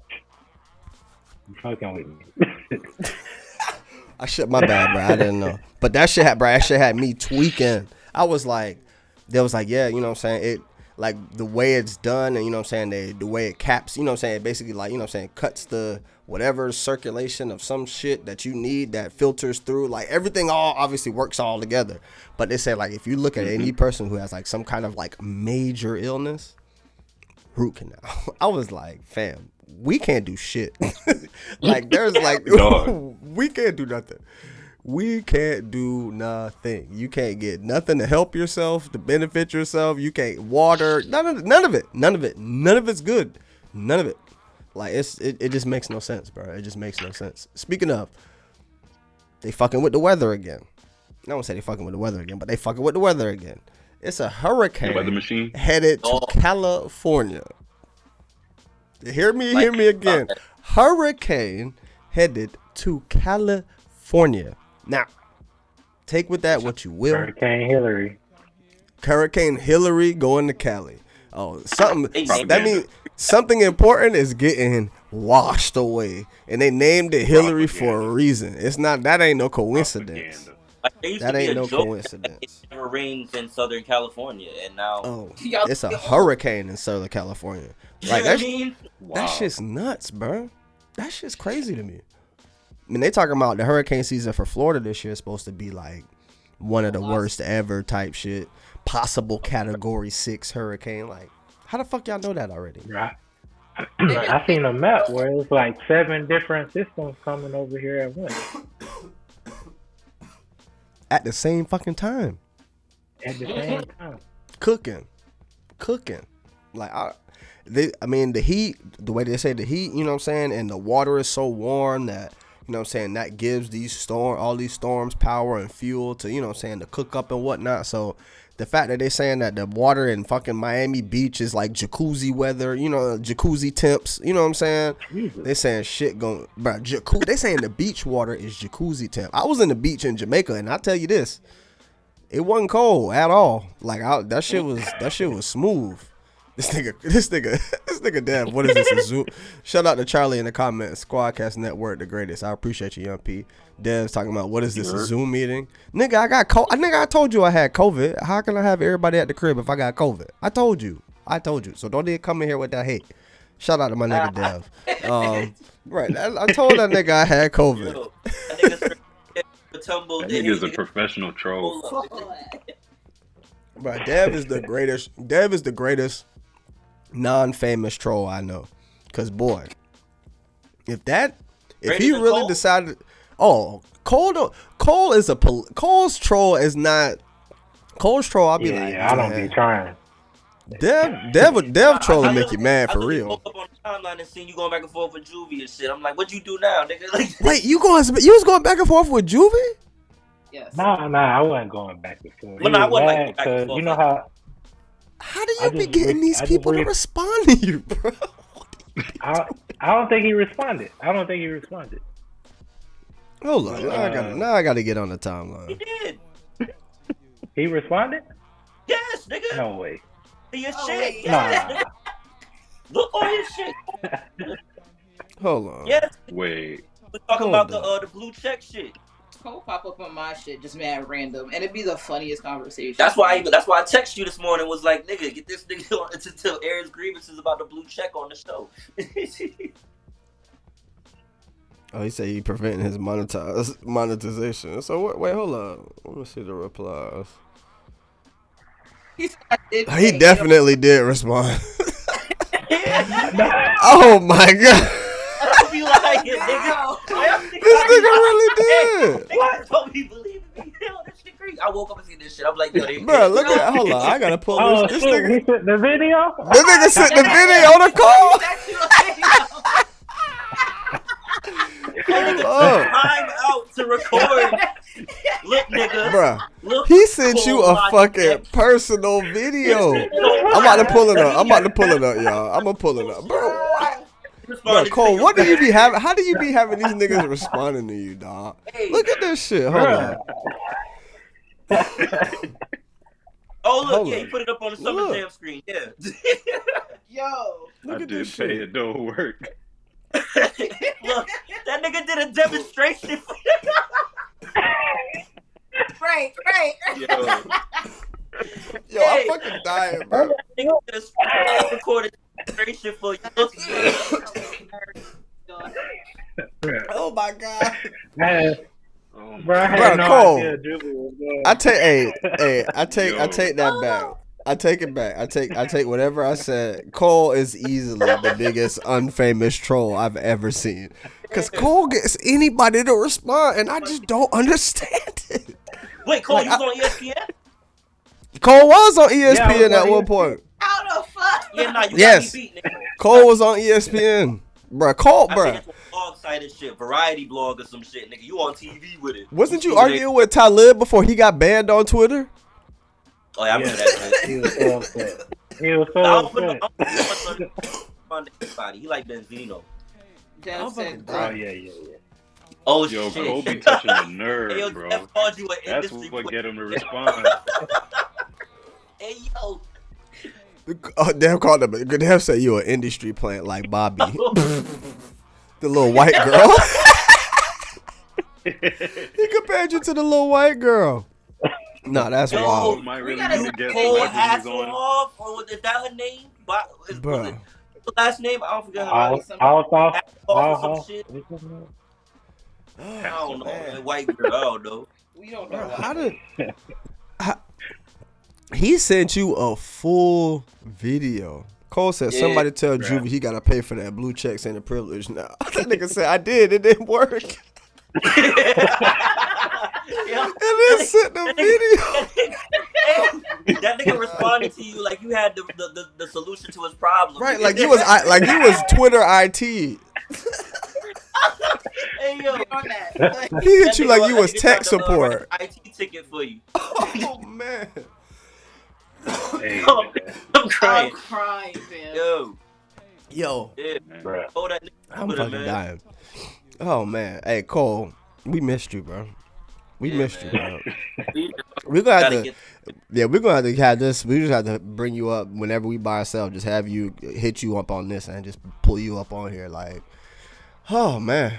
You fucking with me. I shit my bad, bro. I didn't know, but that shit had, bro. That shit had me tweaking. I was like, they was like, yeah, you know what I'm saying? It like the way it's done, and you know what I'm saying, they, the way it caps, you know what I'm saying, basically like, you know what I'm saying, cuts the whatever circulation of some shit that you need that filters through. Like everything all obviously works all together. But they say like if you look at any mm-hmm. person who has like some kind of like major illness, root canal. I was like, fam, we can't do shit. like there's like we can't do nothing. We can't do nothing. You can't get nothing to help yourself, to benefit yourself. You can't water. None of none of it. None of it. None of it's good. None of it. Like it's it, it just makes no sense, bro. It just makes no sense. Speaking of, they fucking with the weather again. I don't say they fucking with the weather again, but they fucking with the weather again. It's a hurricane The weather machine. headed to Oh. California. Hear me, hear me again. Uh, hurricane headed to California. Now, take with that what you will. Hurricane Hillary. Hurricane Hillary going to Cali. Oh, something Hey, that means something important is getting washed away, and they named it Hillary for a reason. It's not that ain't no coincidence. Like, That ain't no coincidence. It never rains in Southern California, and now Oh, it's a hurricane in Southern California. Like know that's mean? Wow. That shit's nuts, bro. That shit's crazy to me. I mean, they talking about the hurricane season for Florida this year is supposed to be like one of the worst ever type shit. Possible category six hurricane. Like, how the fuck y'all know that already? Right. I seen a map where it was like seven different systems coming over here at once At the same fucking time, at the same time. cooking, cooking. Like, I, they, I mean, the heat, the way they say the heat, you know what I'm saying, and the water is so warm that. You know what I'm saying? That gives these storm all these storms power and fuel to, you know what I'm saying, to cook up and whatnot. So the fact that they saying that the water in fucking Miami Beach is like jacuzzi weather, you know, jacuzzi temps, you know what I'm saying? Jesus. They saying shit going bro, jacuzzi they saying the beach water is jacuzzi temp. I was in the beach in Jamaica and I tell you this, it wasn't cold at all. Like I, that shit was that shit was smooth. This nigga, this nigga, this nigga, Dev. What is this? A Zoom? Shout out to Charlie in the comments. Squadcast Network, the greatest. I appreciate you, Young P. Dev's talking about what is this? A Zoom meeting? Nigga, I got COVID. Nigga, I told you I had COVID. How can I have everybody at the crib if I got COVID? I told you. I told you. So don't even come in here with that hate. Shout out to my nigga Dev. Um, right. I, I told that nigga I had COVID. Yo, that nigga straight That nigga's a professional troll. pull up. Bro, Dev is the greatest. Dev is the greatest non-famous troll I know. Cause boy, if that, if Greater he really Cole? decided, oh, Cole, don't, Cole is a pol- Cole's troll is not. Cole's troll, I'll be Yeah, like, yeah, I don't man, be trying. Dev, Dev, Dev troll will I make you mad for literally real. Woke up on the timeline and seen you going back and forth with Juvie and shit. I'm like, what'd you do now, nigga? Like, Wait, you going? You was going back and forth with Juvie? Yes. Nah, nah, I wasn't going back and forth. Well, He nah, I was wasn't, like, mad back and 'cause forth, you know how How do you be getting re- these I just people to respond to you, bro? I I don't think he responded. I don't think he responded. Hold on, now I got Uh, now I got to get on the timeline. he did. He responded? Yes, nigga. No way. Your Oh, shit. wait. Yes, Nah. nigga. Look on his shit. Hold on. Yes, Wait, we're talking Hold about the uh the blue check shit. Cole pop up on my shit just mad random, and it'd be the funniest conversation. That's why I even that's why I texted you this morning was like, nigga, get this nigga on to, to air his grievances about the blue check on the show. Oh, he said he preventing his monetize monetization. So wait, wait, hold up. Let me see the replies. he, said I did He say, definitely did respond. Oh my god, don't be lying, nigga. Wow. this nigga really did. Nigga, don't be believing me. Yo, that shit I woke up and see this shit. I'm like, yo, they, Bro, look at hold on. I gotta pull Oh this. This shit! nigga, sent the video. this nigga sent the video on the call. That's you. Oh, time out to record. Look, nigga. bruh. Look, He sent you a fucking Logic. personal video. I'm about to pull it up. I'm about to pull it up, y'all. I'm gonna pull it up, bro. What? Bro, Cole, what do you be having? How do you be having these niggas responding to you, dog? Hey. Look at this shit. Hold on. Oh look, Hold yeah, on. you put it up on the Summer Look. Jam screen. Yeah. Yo. Look I at did this pay shit. it. Don't work. look, that nigga did a demonstration. For Right, right. Yo, Yo, I'm fucking dying, bro. nigga recorded demonstration for you. Oh my god. Man, Oh bro, I had Bro, no Cole. idea Juby was going. I take, hey, hey, I take, I take that oh. back. I take it back. I take, I take whatever I said. Cole is easily the biggest unfamous troll I've ever seen. Cause Cole gets anybody to respond, and I just don't understand it. wait, Cole, Like, you was on ESPN? Cole was on ESPN Yeah, I was at on one ESPN. point. How the fuck? Yeah, nah, you Yes. got me beat, nigga. Cole was on ESPN, bruh. Cole, I think bruh. it's blog site and shit, variety blog or some shit, nigga. You on TV with it? Wasn't you Stupid arguing with Talib before he got banned on Twitter? Oh, yeah, I remember Yeah. that. shit. He was so upset. He was so I don't put upset. I don't put no on anybody. He like Benzino. Said, Oh yeah, yeah, yeah. Oh Yo, shit. Cole be touching the Hey, yo, nerve, bro. Called you an That's what player. get him to respond. Hey yo. Uh, oh, damn, called him. Damn, said you an industry plant like Bobby, the little white girl. he compared you to the little white girl. No, that's Yo, wild, Might We really gotta need to get Cole celebrities on. Hasselhoff, or was that her name? But is, was Bruh. it the last name? I don't forget her All, name. all thought, Hasselhoff all or some thought. shit. What's his name? I don't know. white girl. I don't know. we don't know Bro, how did? how- he sent you a full video. Cole said Yeah, somebody tell bruh. Juvie he gotta pay for that blue checks and the privilege now. that nigga said I did. It didn't work. Yeah. And then sent the video. That nigga responded to you like you had the, the, the, the solution to his problem. Right, like you was I, like you was Twitter IT. Hey yo, on that. He hit That you like you was tech tried to, support. write an IT ticket for you. Oh man. Hey, oh, I'm I'm crying. crying, fam. Yo, Yo, yeah, bro. hold that. I'm fucking man. dying. Oh man, hey Cole, we missed you, bro. We Yeah, missed you, bro. We're gonna have Gotta get yeah, we're gonna have to have this. We just have to bring you up whenever we by ourselves. Just have you hit you up on this and just pull you up on here. Like, oh man,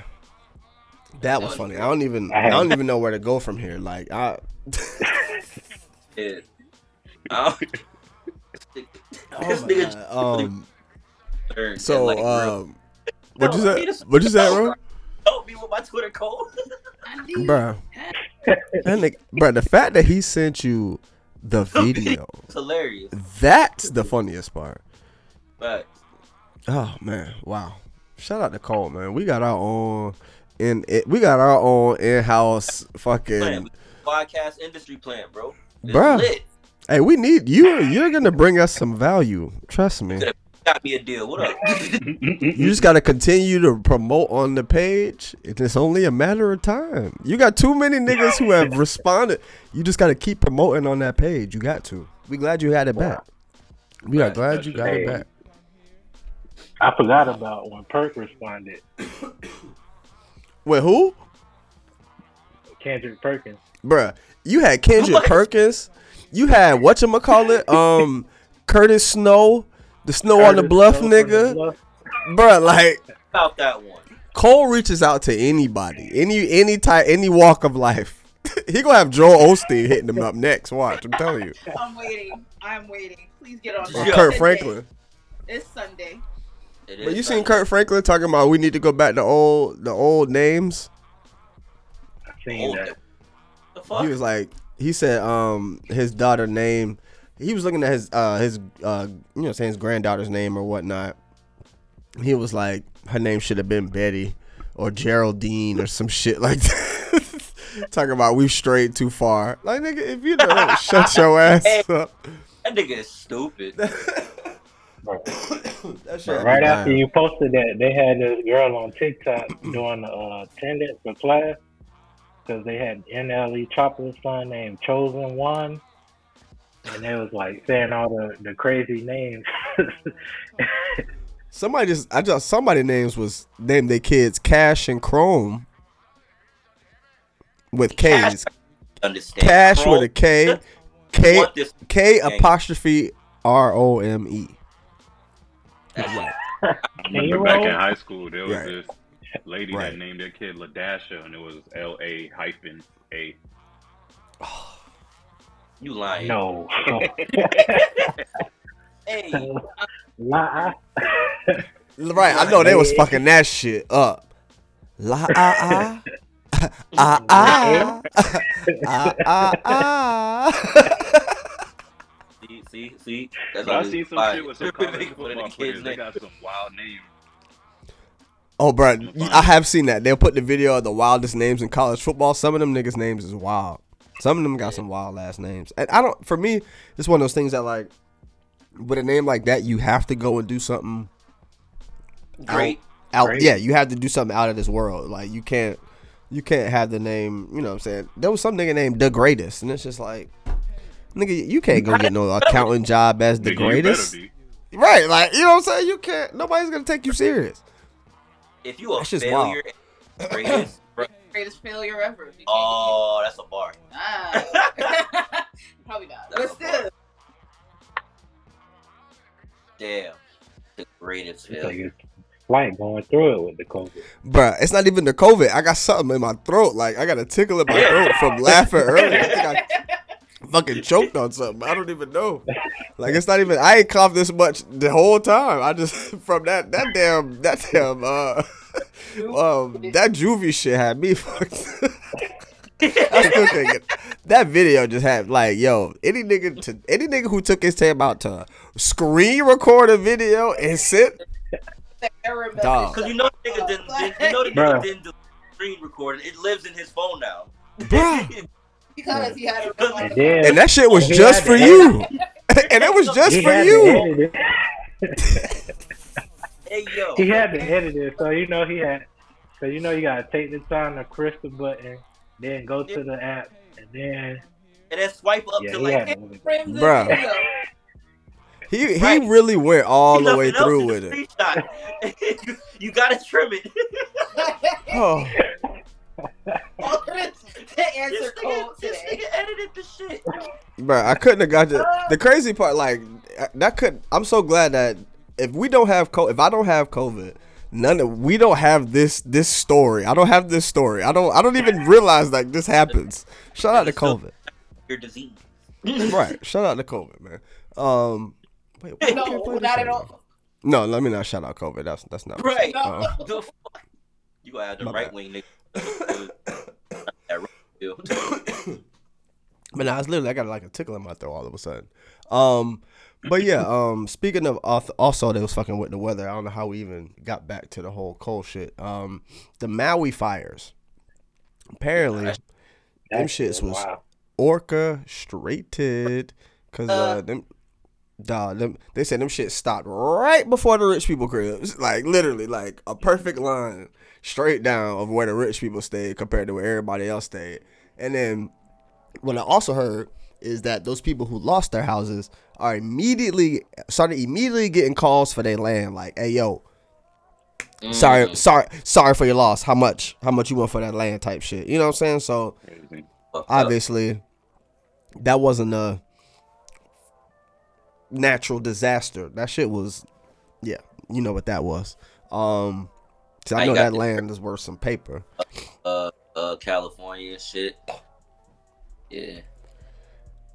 that was funny. I don't even, I don't even know where to go from here. Like, I, it. Oh, this oh nigga um, so like, um, what you No, say? he just- What you say, bro? help me with my Twitter code. bro. need That nigga, bruh, the fact that he sent you the video, It's hilarious. that's the funniest part. But Oh man, wow. Shout out to Cole, man. We got our own in it we got our own in-house fucking plan, podcast industry plan, bro. It's Bruh. lit. Hey, we need you you're going to bring us some value. Trust me. Got me a deal. What up? You just got to continue to promote on the page. It's only a matter of time. You got too many niggas who have responded. You just got to keep promoting on that page. You got to. We glad you had it back. We are glad you got it back. I forgot about when Perk responded. Wait, who? Kendrick Perkins. Bruh, you had Kendrick What? Perkins. You had whatchamacallit, um, Curtis Snow, the Snow on the Bluff Snow from the nigga. Bluff. Bruh, like About that one. Cole reaches out to anybody, any any type, any walk of life. he gonna have Joel Osteen hitting him up next. Watch, I'm telling you. I'm waiting. I'm waiting. Please get on Or Yeah. that. Kirk Franklin. It's Sunday. It But is you seen Sunday. Kirk Franklin talking about we need to go back to old the old names. I seen Oh, that. The fuck? He was like, he said, um, his daughter name. He was looking at his uh his uh you know saying his granddaughter's name or whatnot. He was like, her name should have been Betty or Geraldine or some shit like that. Talking about we've strayed too far. Like nigga, if you don't shut your ass up. That nigga is stupid. But, That but shit right after you posted that, they had this girl on TikTok doing the uh, attendance for class because they had NLE Choppa's son named Chosen One. And they was like saying all the, the crazy names. Somebody just I just somebody names was named their kids Cash and Chrome with Cash, K's. Understand? Cash Chrome- with a K, K want this K gang. apostrophe R O M E. Can you remember back in high school, there was Right. this lady Right. that named their kid Ladasha, and it was L A hyphen A. You lying? No. Hey, La. Right, I know they was fucking that shit up. La ah ah ah ah ah ah ah. see, see, see. That's But I they seen some lie. shit with some college football players. kids' They got some wild names. Oh, bro, I have seen that. They'll put the video of the wildest names in college football. Some of them niggas' names is wild. Some of them got some wild ass names. And I don't. For me, it's one of those things that like, with a name like that, you have to go and do something Great. out. Right. Yeah, you have to do something out of this world. Like you can't, you can't have the name. You know what I'm saying? There was some nigga named the greatest, and it's just like, nigga, you can't go get no accounting job as the Nigga, greatest. Right? Like you know what I'm saying? You can't. Nobody's gonna take you serious. If you a That's just wild. failure, greatest, bro. Greatest failure ever. Oh, that's a bar. get- Ah. Probably not. But That's a still. Damn. The greatest like failure. it's like going through it with the COVID. Bruh, it's not even the COVID. I got something in my throat. Like I got a tickle in my throat from laughing earlier. I think I fucking choked on something. I don't even know. Like it's not even. I ain't coughed this much the whole time. I just from that that damn that damn uh um that juvie shit had me fucked. I still can't that video. Just had like yo any nigga to any nigga who took his time out to screen record a video and sit I remember Dog. Cause you know the nigga didn't, didn't- you know the Bruh. nigga didn't do screen recording. It lives in his phone now. Bruh. because he had a And and that shit was He just for to you. and it was just he for had you. To edit it. Hey yo. he had to edit it, so you know he had. So you know you gotta take the time to press the button, then go to the app, and then and then swipe up yeah, to like had to. frames in Bruh. video. He he Right. really went all the way through with it. you, you gotta trim it. Oh, this to answer this, nigga, today. edited the shit. bro, I couldn't have got you. The uh. crazy part, like that could. I'm so glad that if we don't have co, if I don't have COVID, none of we don't have this this story. I don't have this story. I don't. I don't even realize like this happens. Shout out to COVID. Your disease. Right. Shout out to COVID, man. Um. Wait, why I can't No, not at all. No, let me not shout out COVID. That's that's not Right. Uh, The fuck? You gonna have the right wing nigga. that. But now it's literally I got like a tickle in my throat all of a sudden. Um, but yeah. Um, speaking of also they was fucking with the weather. I don't know how we even got back to the whole cold shit. Um, the Maui fires. Apparently, them That shits was wow. orchestrated because uh, them. Dog, them they said them shit stopped right before the rich people cribs. Like literally, like a perfect line straight down of where the rich people stayed compared to where everybody else stayed. And then what I also heard is that those people who lost their houses are immediately started immediately getting calls for their land. Like, hey yo, sorry, sorry, sorry for your loss. How much? How much you want for that land? Type shit. You know what I'm saying? So Crazy. Fucked up. obviously, that wasn't a natural disaster. That shit was, yeah, you know what that was. Um, 'cause I I know that land is worth some paper. uh, uh, California shit. Yeah.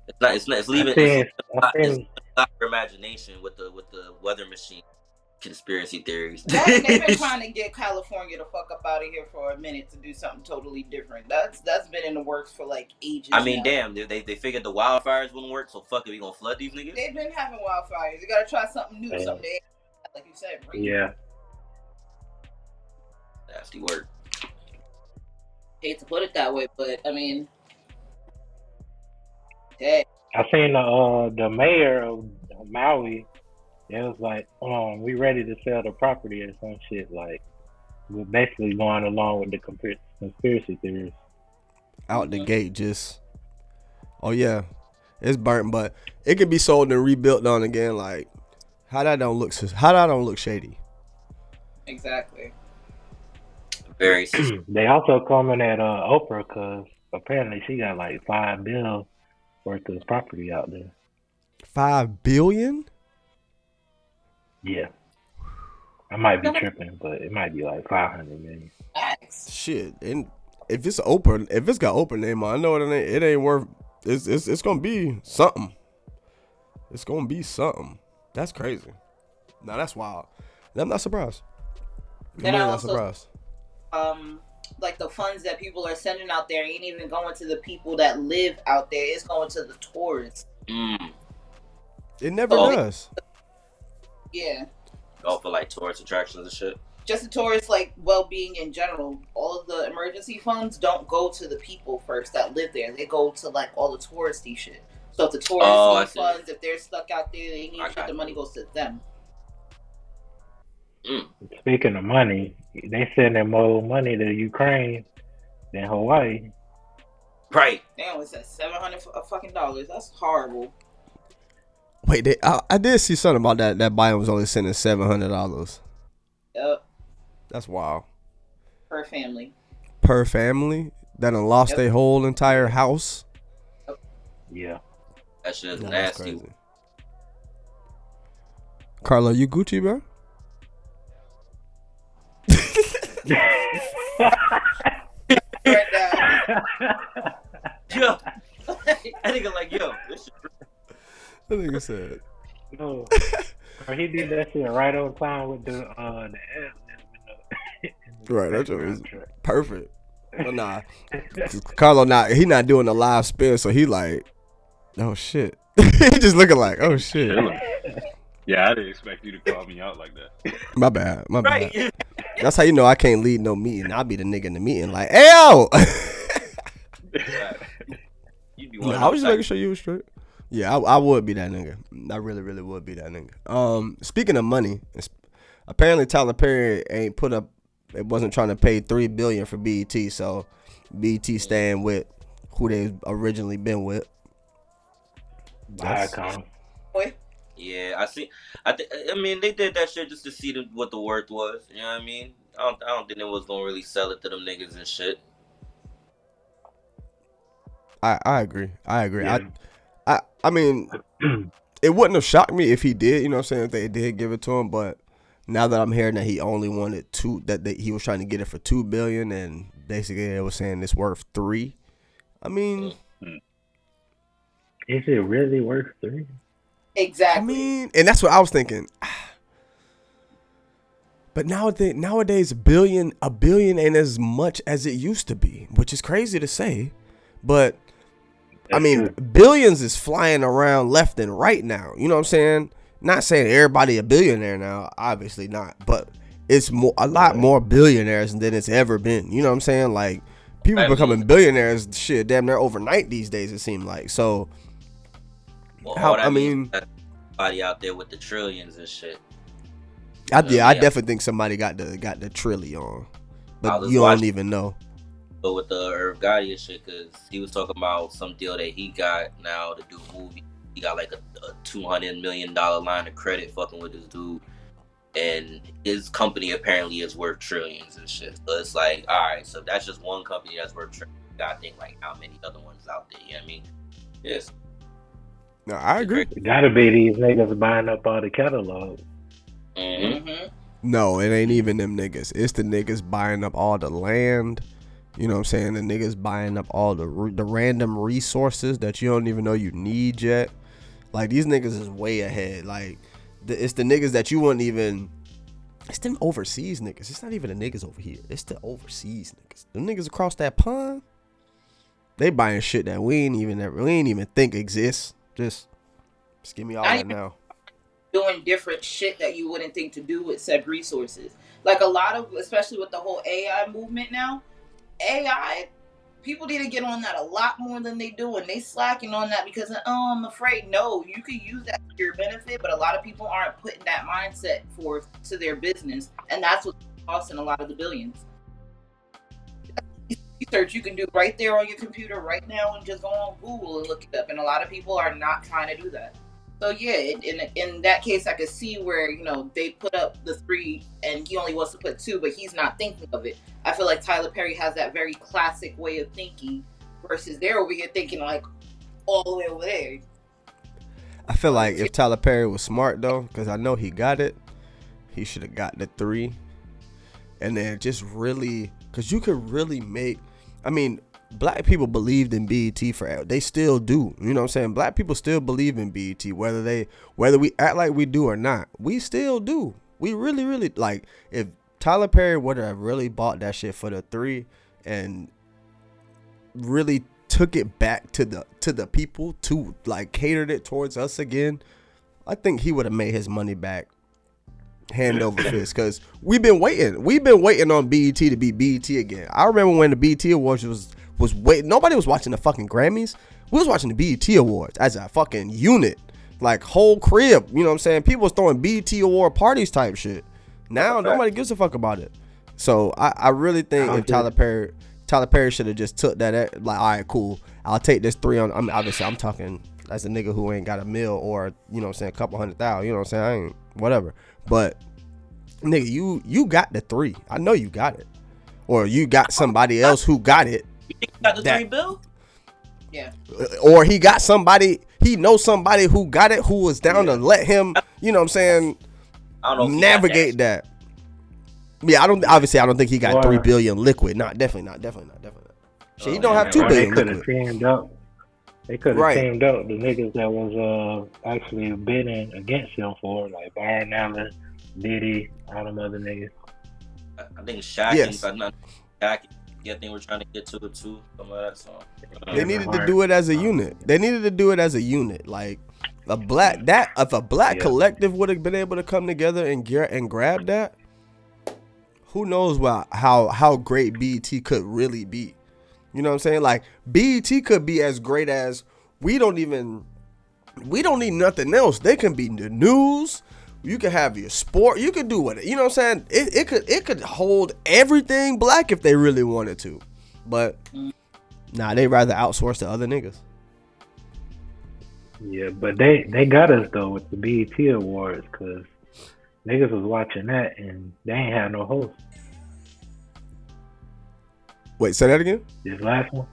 It's not. It's not. It's leaving. I seen, It's, I not, it's not your imagination with the with the weather machine conspiracy theories. They've been trying to get California to fuck up out of here for a minute to do something totally different. That's that's been in the works for like ages. I mean, now. damn, they, they they figured the wildfires wouldn't work, so fuck it, we gonna flood these niggas. They've been having wildfires. You gotta try something new, Yeah. something like you said. bring- yeah. Nasty work. Hate to put it that way, but I mean, hey, I seen the uh the mayor of Maui. It was like, um, we ready to sell the property or some shit. Like, we're basically going along with the conspiracy theories. Out the gate, just oh yeah, it's burnt, but it could be sold and rebuilt on again. Like how that don't look how that don't look shady. exactly. Very. they also coming at uh Oprah because apparently she got like five bill worth of property out there. Five billion? Yeah. I might be tripping, but it might be like five hundred million. Shit, and if it's open, if it's got open name, I know it ain't. It ain't worth. It's it's it's gonna be something. It's gonna be something. That's crazy. Now that's wild. I'm not surprised. I'm really I not surprised. Um, like the funds that people are sending out there ain't even going to the people that live out there. It's going to the tourists. Mm. It never Oh. does. Yeah. All for like tourist attractions and shit. just the tourist like well-being in general all of the emergency funds don't go to the people first that live there they go to like all the touristy shit so if the tourists Oh, I need see. funds if they're stuck out there they need I shit the money goes to them Speaking of money, they sending more money to Ukraine than Hawaii. Right. damn it's at 700 f- uh, fucking dollars that's horrible Wait, they, I, I did see something about that. That Biden was only sending seven hundred dollars. yep That's wild per family per family. That done lost Yep. their whole entire house. Yeah. That shit is Yeah, that's nasty. crazy. Carlo, you Gucci, bro? Right now Yo, I nigga like yo. This shit, That nigga said. no. Bro, he did that shit right on time with the uh the ad Right, that joke is perfect. But nah, Carlo not he not doing the live spin, so he like, oh shit. he just looking like, oh shit. Chilling. Yeah, I didn't expect you to call me out like that. My bad, my bad. right. That's how you know I can't lead no meeting. I'll be the nigga in the meeting, like, hey yo. You be one of I was just making sure you was straight. Yeah, I, I would be that nigga. I really, really would be that nigga. Um, speaking of money, it's, apparently Tyler Perry ain't put up. It wasn't trying to pay three billion for BET, so BET staying with who they originally been with. That's- Viacom. boy Yeah, I see. I th- I mean, they did that shit just to see the, what the worth was. You know what I mean? I don't, I don't think it was gonna really sell it to them niggas and shit. I, I agree. I agree. Yeah. I, I, I mean, it wouldn't have shocked me if he did. You know what I'm saying? If they did give it to him, but now that I'm hearing that he only wanted two, that they, he was trying to get it for two billion, and basically they were saying it's worth three. I mean, Is it really worth three? Exactly I mean, and that's what I was thinking. But nowadays, nowadays, a billion, a billion ain't as much as it used to be, which is crazy to say. But I mean, billions is flying around left and right now. You know what I'm saying? Not saying everybody a billionaire now, obviously not, but it's more a lot more billionaires than it's ever been. You know what I'm saying? Like people becoming billionaires, shit, damn near overnight these days. It seemed like so. Well, How- I mean- is somebody out there with the trillions and shit. I, Uh, yeah, I definitely think somebody got the got the trillion, I but you don't even know. But with the Irv Gotti shit, because he was talking about some deal that he got now to do a movie. He got like a, a two hundred million dollar line of credit fucking with this dude, and his company apparently is worth trillions and shit. So it's like, all right, so that's just one company that's worth trillions. Gotta think like how many other ones out there. You know what I mean? Yes. No, I agree. It gotta be these niggas buying up all the catalog. Mm-hmm. hmm No, it ain't even them niggas. It's the niggas buying up all the land. You know what I'm saying? The niggas buying up all the re- the random resources that you don't even know you need yet. Like these niggas is way ahead. Like the, it's the niggas that you wouldn't even. It's them overseas niggas. It's not even the niggas over here. It's the overseas niggas. The niggas across that pond. They buying shit that we ain't even we ain't even think exists. Just, just give me all I that now. doing different shit that you wouldn't think to do with said resources. Like a lot of, especially with the whole AI movement now, AI, people need to get on that a lot more than they do, and they slacking on that because uh, oh, I'm afraid. No, you can use that to your benefit, but a lot of people aren't putting that mindset forth to their business, and that's what's costing a lot of the billions. Research you can do right there on your computer right now, and just go on Google and look it up. And a lot of people are not trying to do that. So yeah, in, in in that case, I could see where you know they put up the three, and he only wants to put two, but he's not thinking of it. I feel like Tyler Perry has that very classic way of thinking, versus they're over here thinking like all the way over there. I feel like if Tyler Perry was smart though, because I know he got it, he should have got the three, and then just really, because you could really make. I mean, black people believed in BET forever. They still do. You know what I'm saying? Black people still believe in BET, whether they whether we act like we do or not. We still do. We really, really like if Tyler Perry would have really bought that shit for the three and really took it back to the to the people to like catered it towards us again, I think he would have made his money back hand over fist because we've been waiting. We've been waiting on BET to be BET again. I remember when the BET Awards was was wait. Nobody was watching the fucking Grammys. We was watching the BET Awards as a fucking unit, like whole crib. You know what I'm saying? People was throwing BET Award parties type shit. Now nobody gives a fuck about it. So I, I really think if Tyler Perry Tyler Perry should have just took that at, like all right cool I'll take this three on I'm obviously I'm talking as a nigga who ain't got a mill or you know what I'm saying a couple hundred thousand you know what I'm saying I ain't whatever but nigga you you got the three I know you got it or you got somebody else who got it You got the That- three bill? Yeah. Uh, or he got somebody he knows somebody who got it who was down to let him you know what I'm saying I don't know. if he got navigate that. Yeah, I don't. Obviously, I don't think he got Or- three billion liquid. Not definitely not. Definitely not. Definitely not. Shit, he Oh, don't yeah, have two Or they billion could have liquid. teamed up. They could have Right. teamed up the niggas that was uh actually bidding against him for it, like Byron Allen, Diddy, all them other niggas. I think Shaq Yes. and not Shaq. Yeah, I think we're trying to get to it too. Some of that song. They needed to do it as a unit. They needed to do it as a unit. Like a black that if a black Yeah. collective would have been able to come together and get and grab that, who knows what how how great BET could really be. You know what I'm saying? Like BET could be as great as we don't even we don't need nothing else. They can be the news. You can have your sport. You can do what you know what I'm saying. It, it could it could hold everything black if they really wanted to, but nah, they rather outsource to other niggas. Yeah, but they they got us though with the BET Awards because niggas was watching that and they ain't had no host. Wait, say that again. This last one,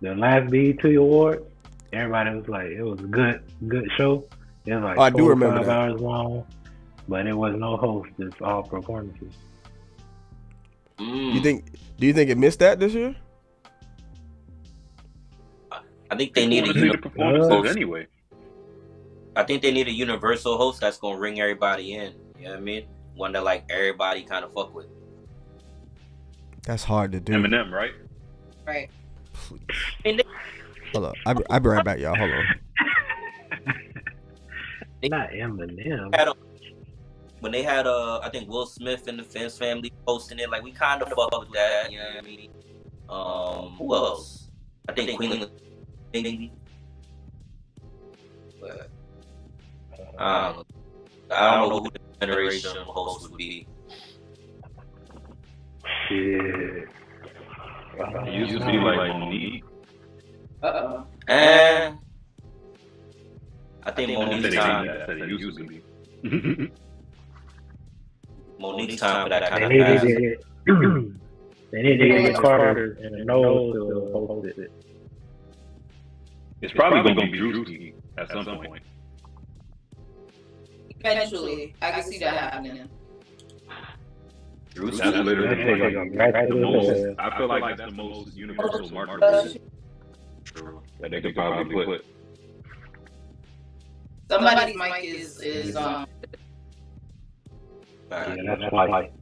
the last BET Awards, everybody was like, it was a good good show. It was like Oh, I do remember five that. hours long, but it was no host. It's all performances. Mm. You think? Do you think it missed that this year? I think they need a. People wanna see uni- the performances anyway. I think they need a universal host that's gonna ring everybody in. You know what I mean? One that like everybody kind of fuck with. That's hard to do. Eminem, right? Right. Hold up. I be, I be right back, y'all. Hold on. Not Eminem. Had a- when they had uh, I think Will Smith and the Fence family hosting it, like we kind of fuck with that. You know what I mean? Um, who else? I think Queen, maybe. But I don't. I don't know who the generation host would be. Shit. It used to be like Monique. Uh oh. And I think I said Monique's time. ain't that. I said it used to be. Monique's time for that kind need of to pass. they need to get Carter and the nose to host it. It's probably gonna be Druski at some point. Eventually, I can see that happening. That's That literally shit like, gonna right the to the most. I feel like that's the most universal market that they could probably put. Somebody's mic is is um. Yeah, that's like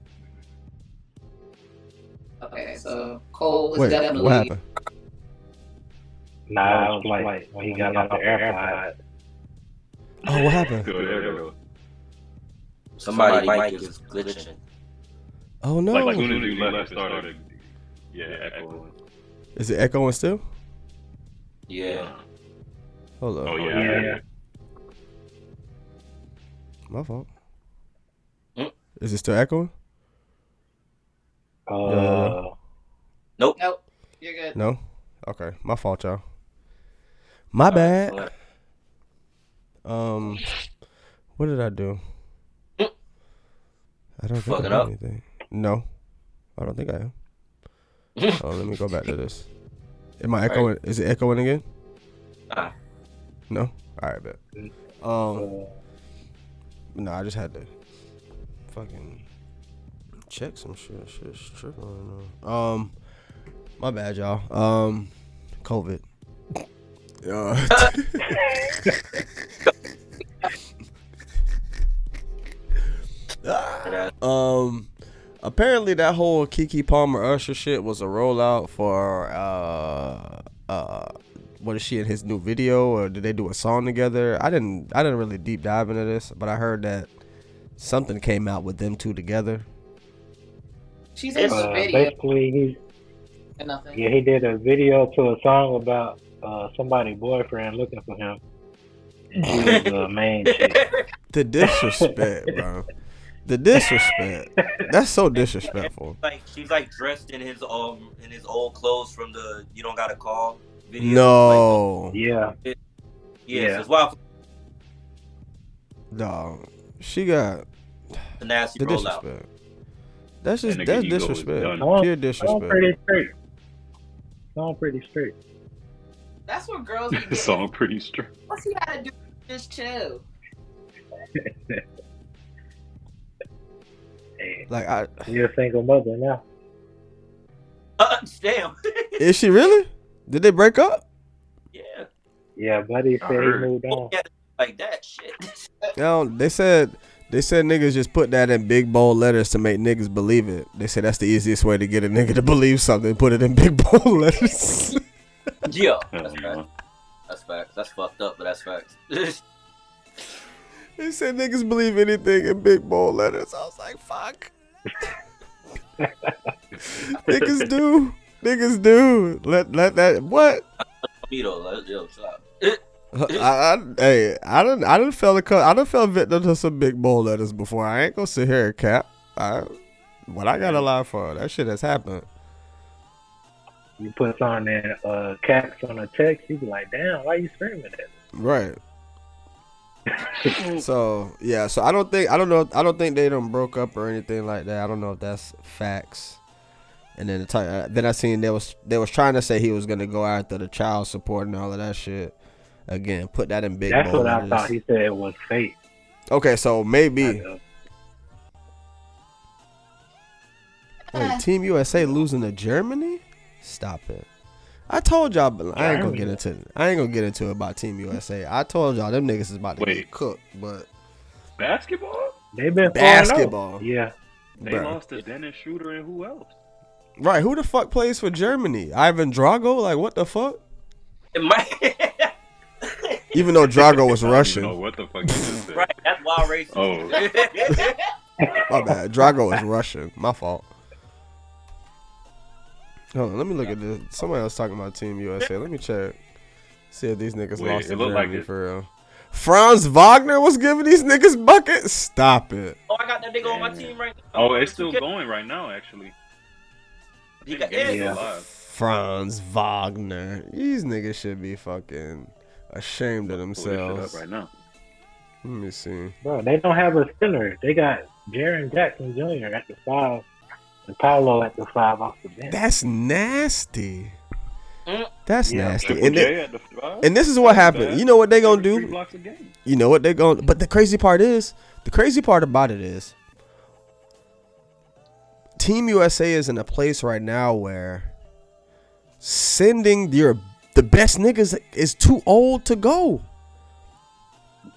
Okay, so Cole was Wait, definitely. what happened? nah, it was like when he got out the AirPod. Oh, what happened? Good, there we go. Somebody mic is glitching. Oh no. Like as soon as you left, it started Yeah, echoing. Is it echoing still? Yeah. Hold on. Oh yeah. Yeah. yeah. My fault. Mm. Is it still echoing? Uh, Nope, Nope. you're good. No. Okay, my fault, y'all. My bad. Alright, Um, what did I do? Mm. I don't think Fuck I it did up. anything. No, I don't think I am. oh, let me go back to this. Am I echoing? Is it echoing again? Nah. No. All right, bet. Um, uh, no, I just had to fucking check some shit. Shit's tripping right now. Um, my bad, y'all. Um, COVID. Uh, Um, apparently that whole Keke Palmer Usher shit was a rollout for uh uh what is she in his new video or did they do a song together? I didn't I didn't really deep dive into this, but I heard that something came out with them two together. She's in the uh, video basically, he nothing. yeah he did a video to a song about uh somebody's boyfriend looking for him. And she was the main chick. The disrespect, bro. The disrespect. That's so disrespectful. like she's like dressed in his um in his old clothes from the "You Don't Gotta Call" video. No, Yeah, Like, Yeah. yes, it's wild. dog. She got The nasty the rollout. disrespect. That's just that's disrespect. done. Someone- Pure someone disrespect. pretty straight. Someone pretty straight. That's what girls be The getting. song pretty straight. What's he gotta do? Just chill. Hey, Like I you're a single mother now. Uh, damn. is she really? Did they break up? yeah. Yeah, buddy said he heard. moved on. Yeah, like that shit. No, they said they said niggas just put that in big bold letters to make niggas believe it. They said that's the easiest way to get a nigga to believe something. Put it in big bold letters. yeah. Hell That's no. facts. That's facts. That's fucked up, but that's facts. They said niggas believe anything in big bold letters. I was like, fuck. niggas do. Niggas do. Let let that what? Me though, like, yo, chill. I, I, hey, I done, I done fell a, cu- I done fell victim to some big bold letters before. I ain't gonna sit here and cap. I, what I got a lie for? That shit has happened. You put something in uh, caps on a text, you be like, damn, why you screaming at Right. So yeah, so I don't think I don't know I don't think they done broke up or anything like that. I don't know if that's facts. And then the ti- uh, then I seen they was they was trying to say he was gonna go after the child support and all of that shit. Again, put that in big That's what I thought he said it was fake. Okay, so maybe wait, Team USA losing to Germany? Stop it. I told y'all, but I ain't gonna get into it. I ain't gonna get into it about Team USA. I told y'all them niggas is about to get Wait. cooked, but Basketball? They been 4-0. Basketball. Yeah. They Bruh. lost to Dennis Schroeder and who else? Right, who the fuck plays for Germany? Ivan Drago? Like what the fuck? It. Even though Drago was I know Russian. what the fuck you just said. right, that's wild racist. Oh. My bad. Drago is Russian. My fault. Hold on, let me look at this. Somebody else talking about Team USA. Let me check. See if these niggas Wait, lost it to look like it- for real. Franz Wagner was giving these niggas buckets. Stop it. oh, I got that nigga on my team right now. Oh, it's still going right now, actually. He got- the yeah. still. Franz Wagner. These niggas should be fucking ashamed of Pull up themselves. right now. Let me see. Bro, they don't have a center. They got Jaren Jackson Jr. at the five and Paolo at the five off the bench. That's nasty. Mm. That's Yeah. nasty. And, they- at the five? and this is what That's happened. You know what they're gonna do? blocks a game. You know what they're going to But the crazy part is, the crazy part about it is, Team USA is in a place right now where sending your the best niggas is too old to go.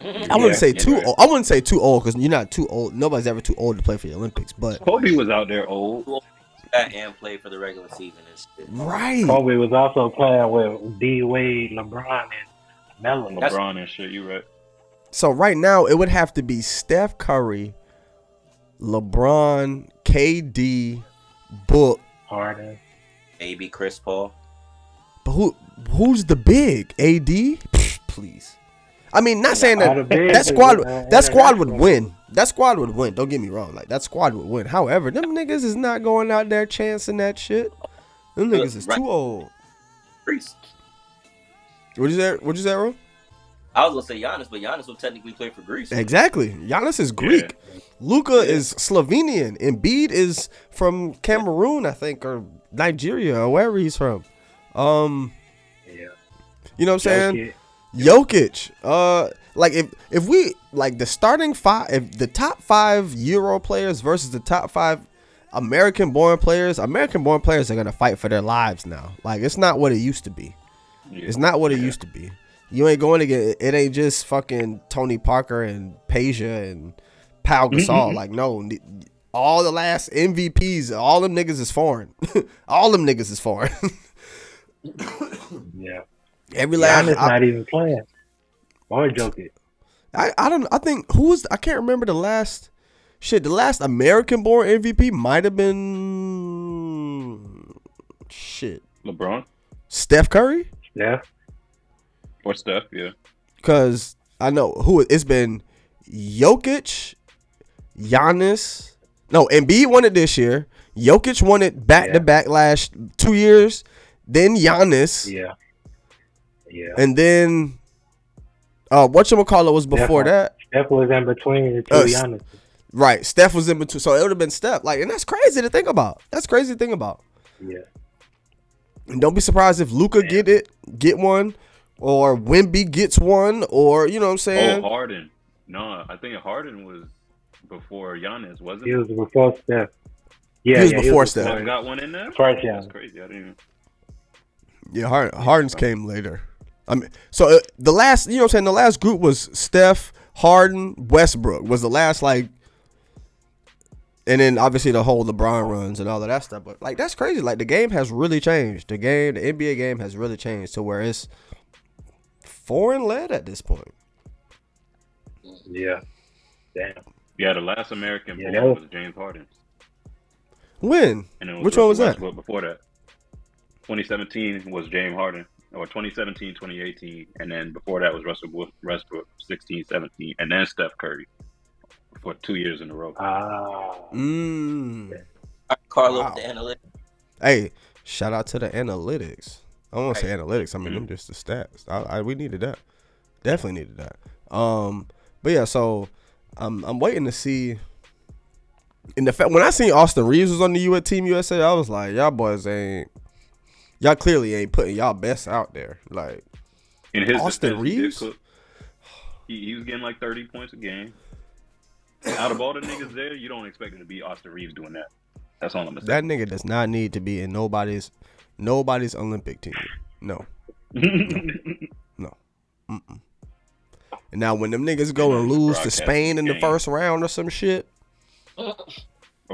I wouldn't Yeah, say too right. old. I wouldn't say too old because you're not too old. Nobody's ever too old to play for the Olympics. But Kobe was out there old. And played for the regular season and shit. right, Kobe was also playing with D Wade, LeBron, and Melo. That's- LeBron and shit. You right? so right now it would have to be Steph Curry, LeBron, KD, Book, Harden. Maybe Chris Paul. But who who's the big AD? Please. I mean, not saying All that the bigs that is, squad that squad would win. That squad would win. Don't get me wrong. Like that squad would win. However, them niggas is not going out there chancing that shit. Them niggas is too old. Greece. What you say? What you say, bro? I was gonna say Giannis, but Giannis will technically play for Greece. Exactly. Giannis is Greek. Luka is Slovenian. Embiid is from Cameroon, I think, or Nigeria, or wherever he's from. Um, Yeah. you know what I'm saying? Jokic. Uh, like if if we like the starting five, if the top five Euro players versus the top five American born players, American born players are gonna fight for their lives now. Like it's not what it used to be. Yeah. It's not what it used to be. You ain't going to get. It ain't just fucking Tony Parker and Peja and Pau Gasol. like no, all the last MVPs, all them niggas is foreign. all them niggas is foreign. Yeah. Every last. Giannis I, not even playing. Or Jokic. I, I don't. I think who was. I can't remember the last. Shit, the last American born MVP might have been. Shit, LeBron Steph Curry. Yeah. or Steph, yeah. Cause I know who it's been Jokic, Giannis. No, Embiid won it this year. Jokic won it back to Yeah. back last two years. Then Giannis, Yeah. Yeah. and then uh, what you call it was before Steph- that. Steph was in between the two Uh, Giannis. Right, Steph was in between, so it would have been Steph. Like, and that's crazy to think about. That's crazy to think about. Yeah. And don't be surprised if Luka get it, get one, or Wemby gets one, or you know what I'm saying. Oh, Harden. No, I think Harden was before Giannis, wasn't He it? was before Steph. Yeah, He was yeah, before Steph. Steph got one in there. First That's crazy. I didn't. Even... Yeah, Hard, Harden's came later. I mean, so uh, the last, you know what I'm saying, the last group was Steph, Harden, Westbrook was the last like, and then obviously the whole LeBron runs and all of that stuff. But like that's crazy. Like the game has really changed. The game, the NBA game has really changed to where it's foreign led at this point. Yeah. Damn. Yeah, the last American Yeah, born that was- was James Harden. When? And it was Which one was Russell that? Before that, 2017 was James Harden, or 2017, 2018, and then before that was Russell Wo- Westbrook, 16, 17, and then Steph Curry for two years in a row. Ah. Mm. Carlo Wow. the analytics. Hey, shout out to the analytics. I don't want to say analytics. I mean, them just the stats. I, I, we needed that. Definitely needed that. Um, but yeah, so I'm I'm waiting to see. In the fact, when I seen Austin Reaves was on the U Team USA, I was like, y'all boys ain't, y'all clearly ain't putting y'all best out there. Like, In his Austin defense, Reaves? He, he was getting like 30 points a game. Out of all the niggas there, you don't expect him to be Austin Reaves doing that. That's all I'm gonna say. that nigga does not need to be in nobody's nobody's Olympic team. No, no. Mm-mm. And now when them niggas go and lose to Spain in the first round or some shit, Oh,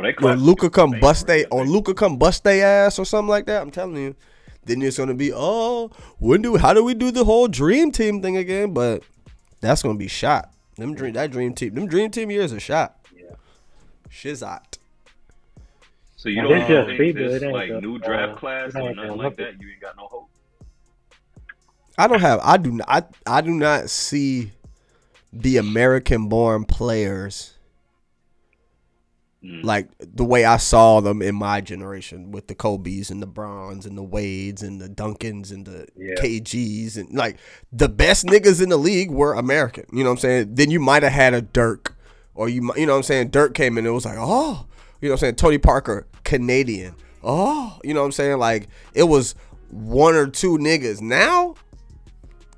they or Luka come bust they or Luka come bust they ass or something like that, I'm telling you, then it's gonna be oh when do how do we do the whole dream team thing again? But that's gonna be shot. Them dream that dream team them dream team years are shot. Yeah. Shizot. So you Now, don't this just think FIBA, this like the, new uh, draft class or nothing like Olympics. that? You ain't got no hope. I don't have. I do not. I, I do not see the American born players Mm. like the way I saw them in my generation with the Kobe's and the Browns and the Wades and the Duncans and the Yeah. KGs and like the best niggas in the league were American. You know what I'm saying? Then you might have had a Dirk or you you know what I'm saying? Dirk came in and it was like, "Oh, you know what I'm saying? Tony Parker, Canadian. Oh, you know what I'm saying? Like it was one or two niggas. Now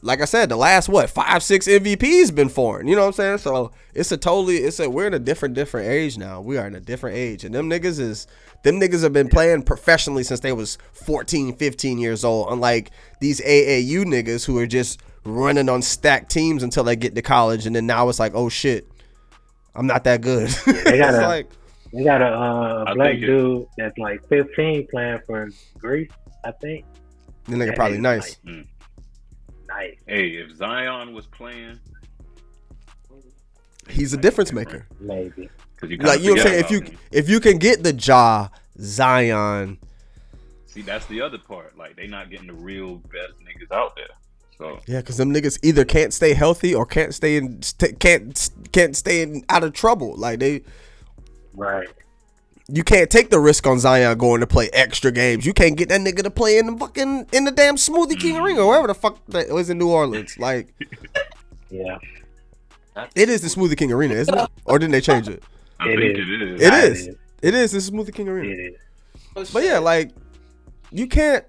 like I said, the last what five, six MVPs been foreign. You know what I'm saying? So it's a totally, it's a we're in a different, different age now. We are in a different age, and them niggas is them niggas have been playing professionally since they was 14, 15 years old. Unlike these AAU niggas who are just running on stacked teams until they get to college, and then now it's like, oh shit, I'm not that good. They got it's a- like, They got a uh, black dude that's like 15 playing for Greece, I think. the nigga That probably nigga's nice. Mm. Nice. Hey, if Zion was playing, He's a difference maker. Maybe. you like you know what I'm saying. If you him. if you can get the jaw Zion, See, that's the other part. Like they not getting the real best niggas out there. So Yeah, because them niggas either can't stay healthy or can't stay in st- can't can't stay in, out of trouble. Like they, Right. You can't take the risk on Zion going to play extra games. You can't get that nigga to play in the fucking in the damn Smoothie King Arena or wherever the fuck that was in New Orleans. Like Yeah. it is the Smoothie King Arena, isn't it? Or didn't they change it? I It think is. it is. It Nah, is. It is the Smoothie King Arena. It is. But yeah, like you can't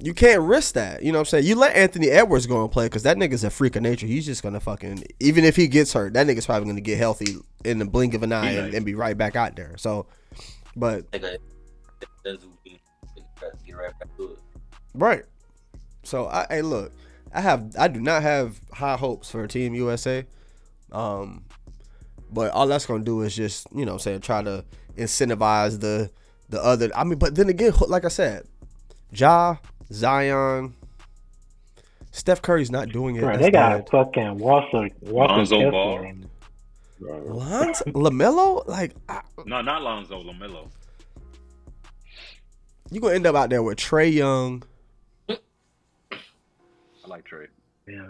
you can't risk that. You know what I'm saying? You let Anthony Edwards go and play because that nigga's a freak of nature. He's just gonna fucking even if he gets hurt, that nigga's probably gonna get healthy in the blink of an eye and, and be right back out there. So, but Take a, that's get right back to it. right. So I hey look, I have I do not have high hopes for Team USA. Um, but all that's gonna do is just you know what I'm saying try to incentivize the the other. I mean, but then again, like I said, Ja, Zion, Steph Curry's not doing it. Bro, they got bad. fucking Walker Walker Lonzo Kessler Ball. And Lonzo, Lamelo, like I, No, not Lonzo Lamelo. you gonna end up out there with Trae Young. I like Trae. yeah.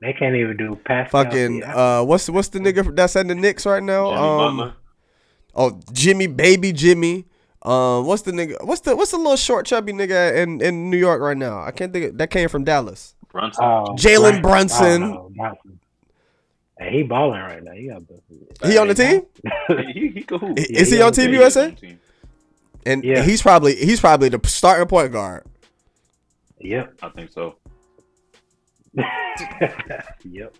They can't even do Pascal. Fucking uh, what's what's the nigga that's in the Knicks right now? Jimmy um, Butler. oh Jimmy, baby Jimmy. Um, what's the nigga? What's the what's the little short chubby nigga in in New York right now? I can't think. Of, that came from Dallas. Brunson. Oh, Jalen Brunson. oh, no, Brunson. Hey, he balling right now. He got He on the team? he, he, he could Yeah, Is he he on on Team USA? team. And Yeah. he's probably he's probably the starting point guard. Yep. I think so. yep.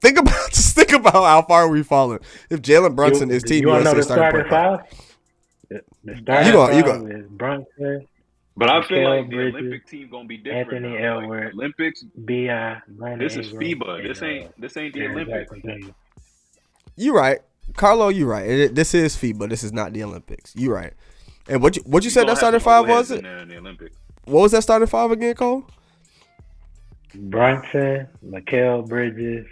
Think about just think about how far we've fallen. If Jalen Brunson you, is Team you wanna know USA the starting starting point guard. The, the starting You go- you go. is Brunson, But I feel Mikal like the Bridges, Olympic team gonna be different. Anthony now. Like, Edwards, Olympics. Bi, Brandon This is Ingram, FIBA. and, This ain't uh, this ain't the Jaren Olympics. Jackson Jr. You right, Carlo. You right. It, this is FIBA. This is not the Olympics. You right. And what you what you said that starting five was it? there in the Olympics. What was that starting five again, Cole? Brunson, Mikal Bridges,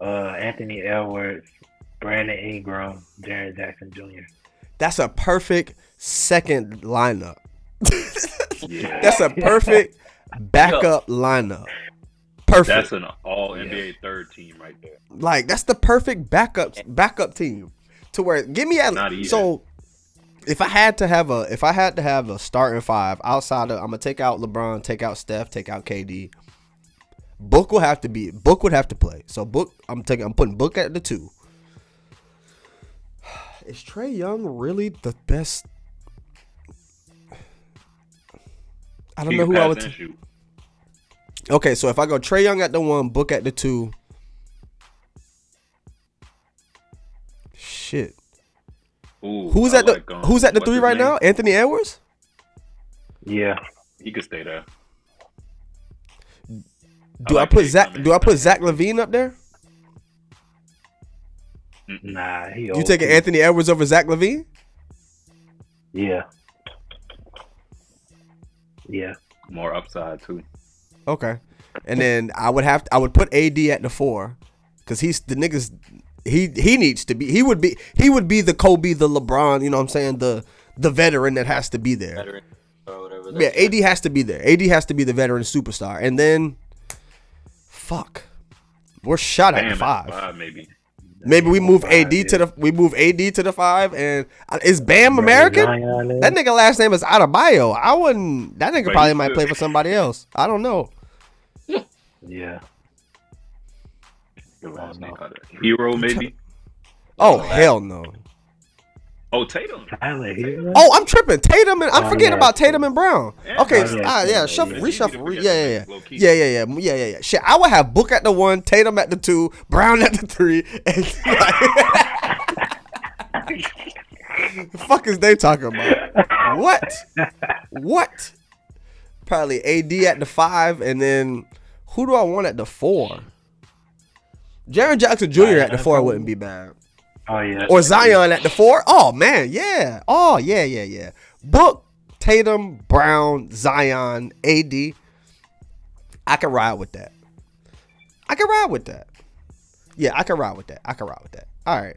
uh, Anthony Edwards, Brandon Ingram, Jaren Jackson Jr. That's a perfect second lineup. Yeah. That's a perfect backup lineup. Perfect. That's an all NBA third team right there. like that's the perfect backup backup team to where give me at Not even. so if I had to have a if I had to have a starting five outside of I'm gonna take out LeBron, take out Steph, take out KD. Book will have to be Book would have to play. So Book I'm taking I'm putting Book at the two. Is Trae Young really the best? I don't know who I would. and T- okay, so if I go Trae Young at the one, Book at the two. Shit. Ooh, Who's I at the um, Who's at the three right name? now? Anthony Edwards. Yeah. He could stay there. Do I, like put Zach? Do I put Zach LaVine up there? Nah, he You old taking. Anthony Edwards over Zach LaVine? Yeah. Yeah. More upside too. Okay. And then I would have to, I would put AD at the four, cause he's the niggas. He he needs to be. He would be. He would be the Kobe, the LeBron. You know what I'm saying? The the veteran that has to be there. Veteran or whatever. Yeah, that's- AD has to be there. AD has to be the veteran superstar. And then, fuck, we're shot at Bam at five. five maybe. Maybe we move Five, AD to the we move AD to the five, and uh, is Bam American? That nigga last name is Adebayo. I wouldn't. That nigga But probably might should. play for somebody else. I don't know. Yeah. Good last name, how to- Herro maybe. Oh hell no. Oh Tatum. Tyler Herro. Oh, I'm tripping. Tatum and I'm Oh, forgetting yeah. about Tatum and Brown. Yeah. Okay, Oh, yeah. ah, yeah, Yeah, shuffle, yeah. reshuffle, re- forget yeah, yeah, yeah, yeah, yeah, yeah, yeah, yeah. Shit, I would have Book at the one, Tatum at the two, Brown at the three, and the fuck is they talking about? What? What? Probably AD at the five, and then who do I want at the four? Jaren Jackson Jr. at the four wouldn't be bad. Oh yeah. Or Zion at the four. Oh man, yeah. Oh yeah, yeah, yeah. Book, Tatum, Brown, Zion, AD. I can ride with that. I can ride with that. Yeah, I can ride with that. I can ride with that. All right.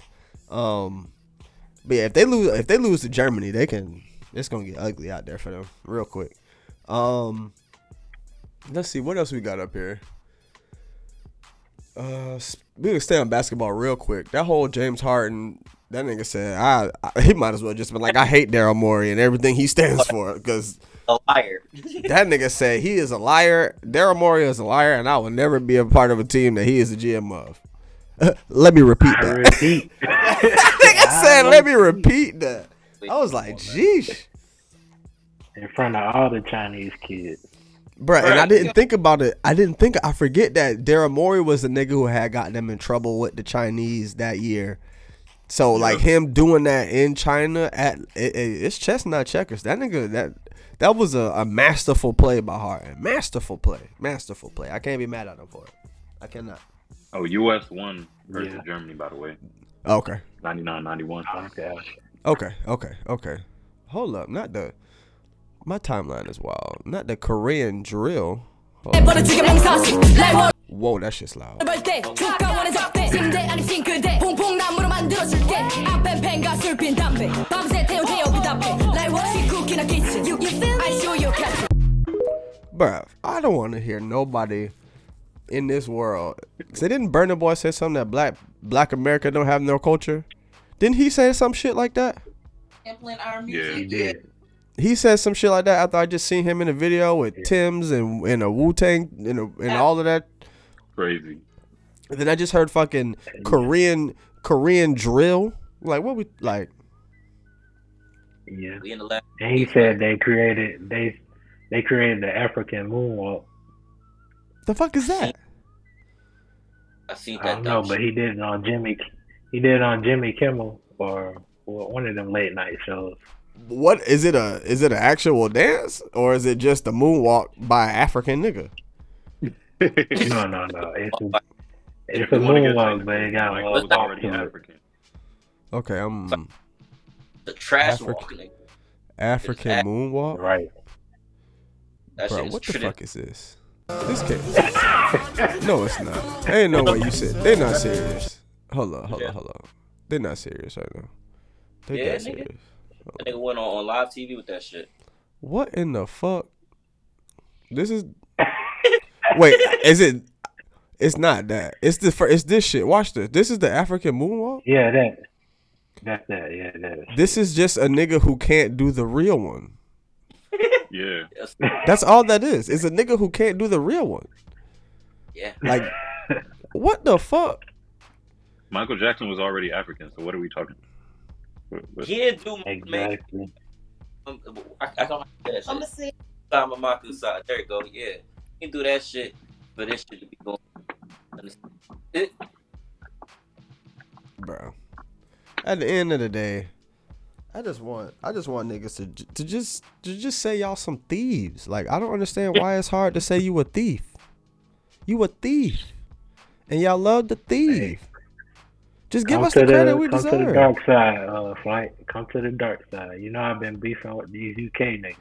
Um, but yeah, if they lose, if they lose to Germany, they can. It's gonna get ugly out there for them real quick. Um, let's see what else we got up here. Uh, we can stay on basketball real quick. That whole James Harden, that nigga said, I, I he might as well just been like, I hate Daryl Morey and everything he stands for, because A liar. that nigga said he is a liar. Daryl Morey is a liar, and I will never be a part of a team that he is the GM of. let me repeat I that. repeat. nigga said, let me repeat that. I was like, jeez. in front of all the Chinese kids. Bruh, and I didn't think about it. I didn't think I forget that Daryl Morey was the nigga who had gotten them in trouble with the Chinese that year. So like him doing that in China at it, it, it's chestnut checkers. That nigga that that was a, a masterful play by Harden. Masterful play. Masterful play. I can't be mad at him for it. I cannot. Oh, U.S. won versus Yeah. Germany, by the way, Okay. 99-91. Okay. Okay. Okay. Okay. Hold up. Not the my timeline is wild. Not the Korean drill. Whoa, that's just loud. Bruh, I don't want to hear nobody in this world. They didn't Burna Boy say something that black black America don't have no culture? Didn't he say some shit like that? Our music. Yeah, he did. He said some shit like that after I just seen him in a video with Tim's and and a Wu Tang and, a, and all of that. Crazy. And then I just heard fucking Korean Korean drill. Like what we like? Yeah. We in the last. And he said they created they they created the African moonwalk. The fuck is that? I seen that. I that don't know, but he did it on Jimmy. He did it on Jimmy Kimmel or or one of them late night shows. What is it a is it an actual dance or is it just a moonwalk by an African nigga? No, no, no. It's a, it's a If you wanna get moonwalk, but it got a Michael little already to it. African. Okay, I'm The trash Africa- walking. African Af- moonwalk. Right. That Bro, what the tradi- fuck is this? This can't. no, it's not. Ain't no way you said they're not serious. Hold on, hold on, hold on. They're not serious right now. They Yeah, not nigga. Serious. That nigga went on, on live TV with that shit. What in the fuck? This is. Wait, is it? It's not that. It's the. fir- It's this shit. Watch this. This is the African moonwalk. Yeah, that. That's that. Yeah, that. is. This is just a nigga who can't do the real one. Yeah. Yes. That's all that is. It's a nigga who can't do the real one. Yeah. Like, what the fuck? Michael Jackson was already African, so what are we talking? What, what- He didn't do man. Exactly. Um, I, I don't say that I'm gonna say Samamaku side. There you go. Yeah. He can do that shit, but this shit to be going. It, bro. At the end of the day, I just want I just want niggas to to just to just say y'all some thieves. Like I don't understand why it's hard to say you a thief. You a thief, and y'all love the thief. Just give come us to the credit the, we come to the dark side, uh, flight. Come to the dark side. You know I've been beefing with these UK niggas.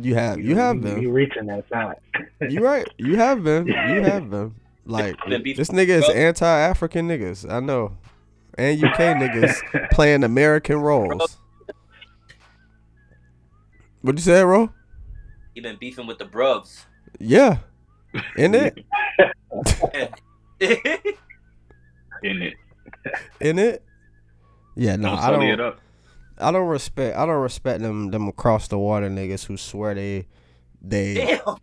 You have you have been. You been. reaching that side. You right. You have been. You have been. Like this nigga is anti-African niggas. I know, and UK niggas playing American roles. What you say, bro? he been beefing with the brubs. Yeah, in it, in it. In it. Yeah, no, Don't I don't. up. I don't respect. I don't respect them. Them across the water niggas who swear they, they Damn.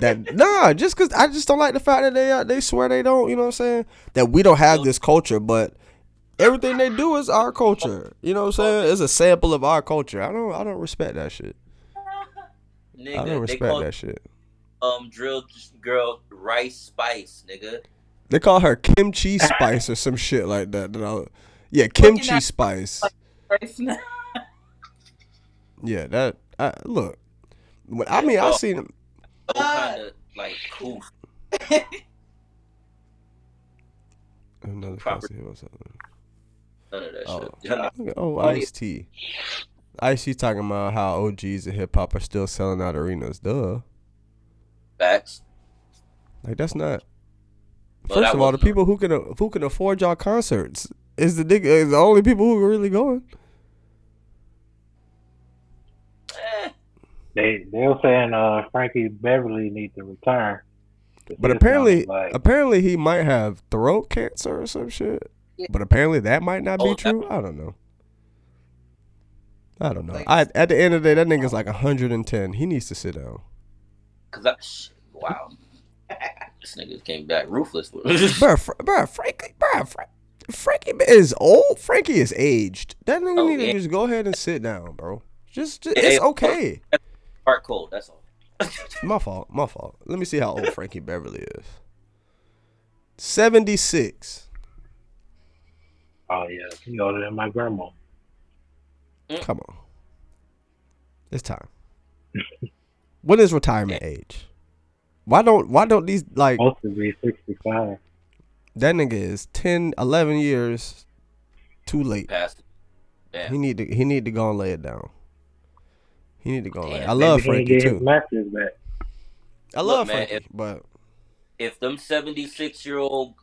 that nah. Just cause I just don't like the fact that they uh, they swear they don't. You know what I'm saying? That we don't have this culture, but everything they do is our culture. You know what I'm saying? It's a sample of our culture. I don't. I don't respect that shit. Nigga, I don't they respect call that shit. um drill girl rice spice, nigga. They call her kimchi spice or some shit like that. that I, yeah, kimchi at- spice. right. Yeah, that. I, look, when, I mean, I seen. Some kind of like cool. Another Proper- fancy or something. None of that Oh, shit. oh, Ice T. Ice T talking about how OGs and hip hop are still selling out arenas. Duh. Facts. Like that's not. Well, First of all, the people who can who can afford y'all concerts is the nigga is the only people who are really going. They they were saying uh Frankie Beverly needs to return. But apparently, like- apparently he might have throat cancer or some shit. Yeah. But apparently that might not be Oh, that- true. I don't know. I don't know. I at the end of the day, that nigga's like 110. He needs to sit down. Cause I, sh- wow, this nigga came back ruthless with it. Bro, Fr- bro, Frankie, bro, Fra- Frankie is old. Frankie is aged. That nigga Oh, need to yeah. just go ahead and sit down, bro. Just, just it's okay. Heart cold. That's all. My fault. My fault. Let me see how old Frankie Beverly is. 76. Oh yeah, he older than my grandma. Come on. It's time. what is retirement age? Why don't why don't these like Supposed to be sixty five. that nigga is 10 11 years too late. Past. Damn. He need to he need to go and lay it down. He need to go and lay. Damn, I love Maybe he Frankie too. masters back. I Look, love man, Frankie, if- but if them 76 year old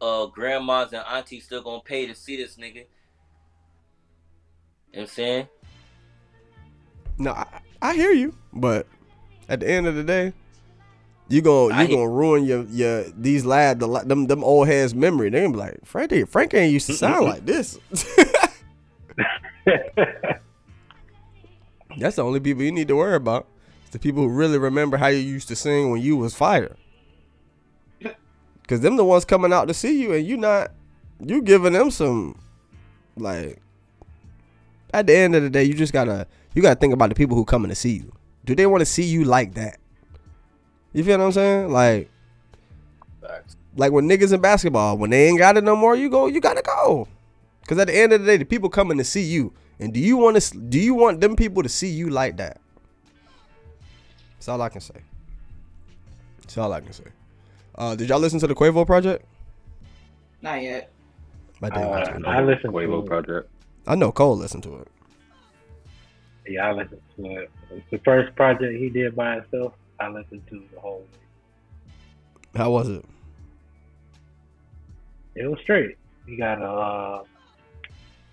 uh, grandmas and aunties still gonna pay to see this nigga, you know what I'm saying? no, I, I hear you, but at the end of the day, you gon' I you gonna ruin your your these lad the them them old heads memory. They gonna be like Frankie Frankie ain't used to sound like this. That's the only people you need to worry about. It's the people who really remember how you used to sing when you was fire. Cause them the ones coming out to see you and you not you giving them some like at the end of the day you just gotta you gotta think about the people who coming to see you. Do they want to see you like that? You feel what I'm saying? Like Facts. like when niggas in basketball, when they ain't got it no more, you go, you gotta go. Cause at the end of the day, the people coming to see you, and do you want to? Do you want them people to see you like that? That's all I can say. That's all I can say. Uh, did y'all listen to the Quavo project? Not yet. I did. Uh, too. I listened Quavo to it. project. I know Cole listened to it. Yeah, I listened to it. It's the first project he did by himself. I listened to the whole. How was it? It was straight. He got a. Uh,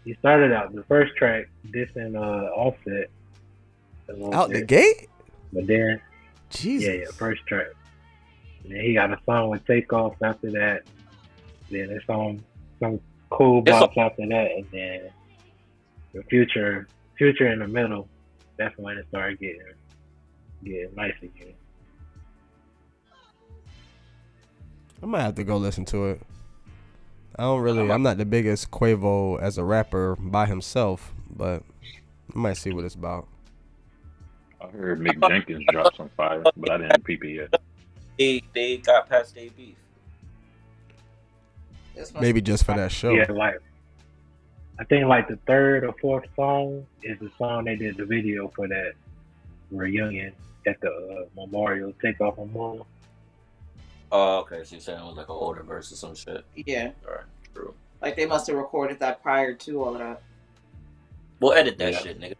he started out the first track dissing uh, Offset. a little Out the gate? But then, Jesus. yeah, yeah, first track. And then he got a song with Takeoff after that. Then it's on some cool It's bops after that, and then the future, future in the middle. That's when it started getting getting nice again. I might have to go listen to it. I don't really. I'm not the biggest Quavo as a rapper by himself, but I might see what it's about. I heard Mick Jenkins dropped some fire, but I didn't peep it yet. They they got past their beef. Maybe just for that show. Yeah, like I think like the third or fourth song is the song they did the video for that reunion at the uh, memorial takeoff memorial. Oh, okay. So you're saying it was like an older verse or some shit. Yeah, All right, true. like they must have recorded that prior to all of that. We'll edit that Yeah. shit, nigga.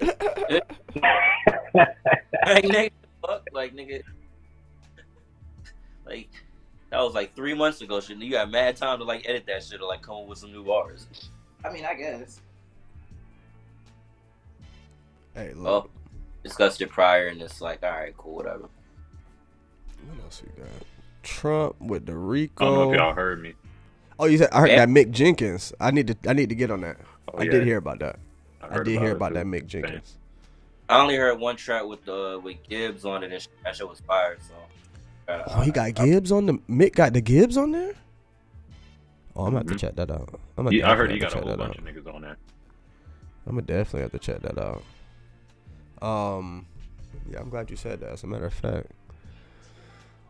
like nigga, fuck, like nigga, like that was like three months ago. Shit, you got mad time to like edit that shit or like come up with some new bars. I mean, I guess. Hey, Oh, look. Discussed it prior, and it's like, all right, cool, whatever. What else we got? Trump with the Rico. I don't know if y'all heard me. Oh, you said I heard Yeah. that Mick Jenkins. I need to. I need to get on that. Oh, I yeah. did hear about that. I, heard did hear about too. that Mick Jenkins. I only heard one track with the with Gibbs on it, and that shit was fire. So, uh, Oh, he got Gibbs on the Mick. Got the Gibbs on there. Oh, I'm gonna have to Mhm. check that out. I'm gonna Yeah, I heard definitely he got a check whole that bunch out. of niggas on there. I'm gonna definitely have to check that out. Um, yeah, I'm glad you said that. As a matter of fact,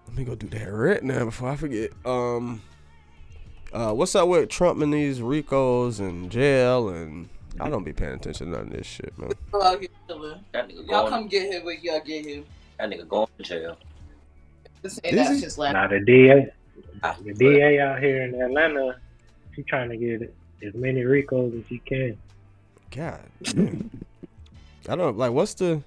let me go do that right now before I forget. Um, uh, what's up with Trump and these Ricos and jail and I don't be paying attention to none of this shit, man. Y'all out here chilling. that nigga Y'all going, come get him when y'all get him. that nigga going to jail. This ain't Is just he? since last. Now the DA, Ah, the DA out here in Atlanta, she trying to get as many Ricos as she can. God, damn. I don't like what's the.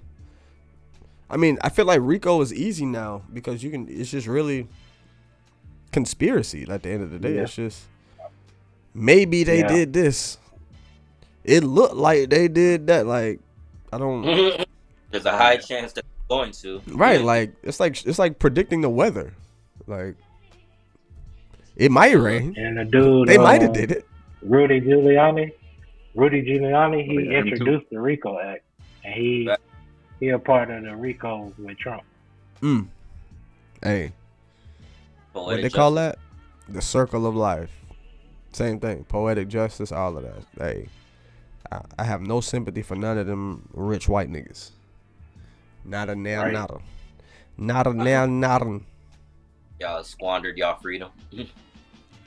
I mean, I feel like Rico is easy now because you can. It's just really conspiracy. At the end of the day, Yeah. it's just maybe they Yeah. did this. It looked like they did that. Like I don't. There's a high chance that they're going to. Right, Yeah. like it's like it's like predicting the weather. Like it might rain. And the dude, They might have uh, did it. Rudy Giuliani. Rudy Giuliani, he Oh, yeah, introduced the RICO Act, and he Right. he a part of the RICO with Trump. Mm. Hey, what Poetic they call that? The circle of life. Same thing. Poetic justice, all of that. Hey, I, I have no sympathy for none of them rich white niggas. Not a nail, Right. not a, not a nail, not a. Y'all squandered y'all freedom.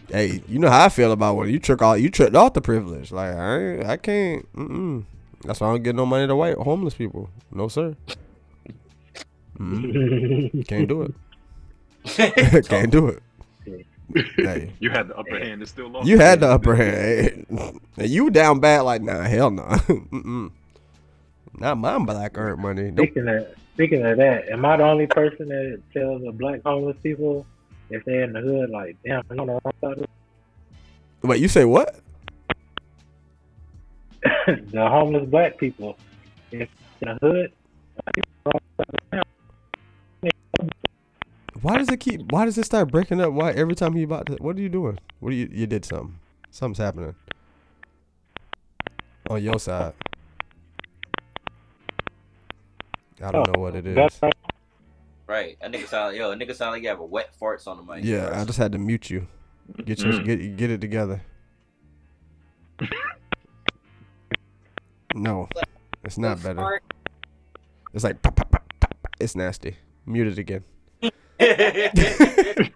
Hey, you know how I feel about when you took all you tricked off the privilege. Like I, I can't. Mm-mm. That's why I don't get no money to white homeless people. No sir. Mm-mm. Can't do it. Can't do it. Hey, You had the upper hand. It's still lost. you had the upper hand. And you down bad like nah, hell no. Mm-mm. Not my black earned money. Nope. Speaking of speaking of that, am I the only person that tells the black homeless people if they're in the hood like, damn, I'm on the wrong side of Wait, you say what? the homeless black people in the hood? Why does it keep? Why does it start breaking up? Why every time he about to? What are you doing? What are you? You did something. Something's happening. On your side. I don't know what it is. Right. A nigga sound yo, a nigga sound like you have a wet farts on the mic. Yeah, I just had to mute you. Get your Mm. get get it together. No, it's not better. fart- It's like pop, pop, pop, pop, pop. it's nasty. Mute it again. I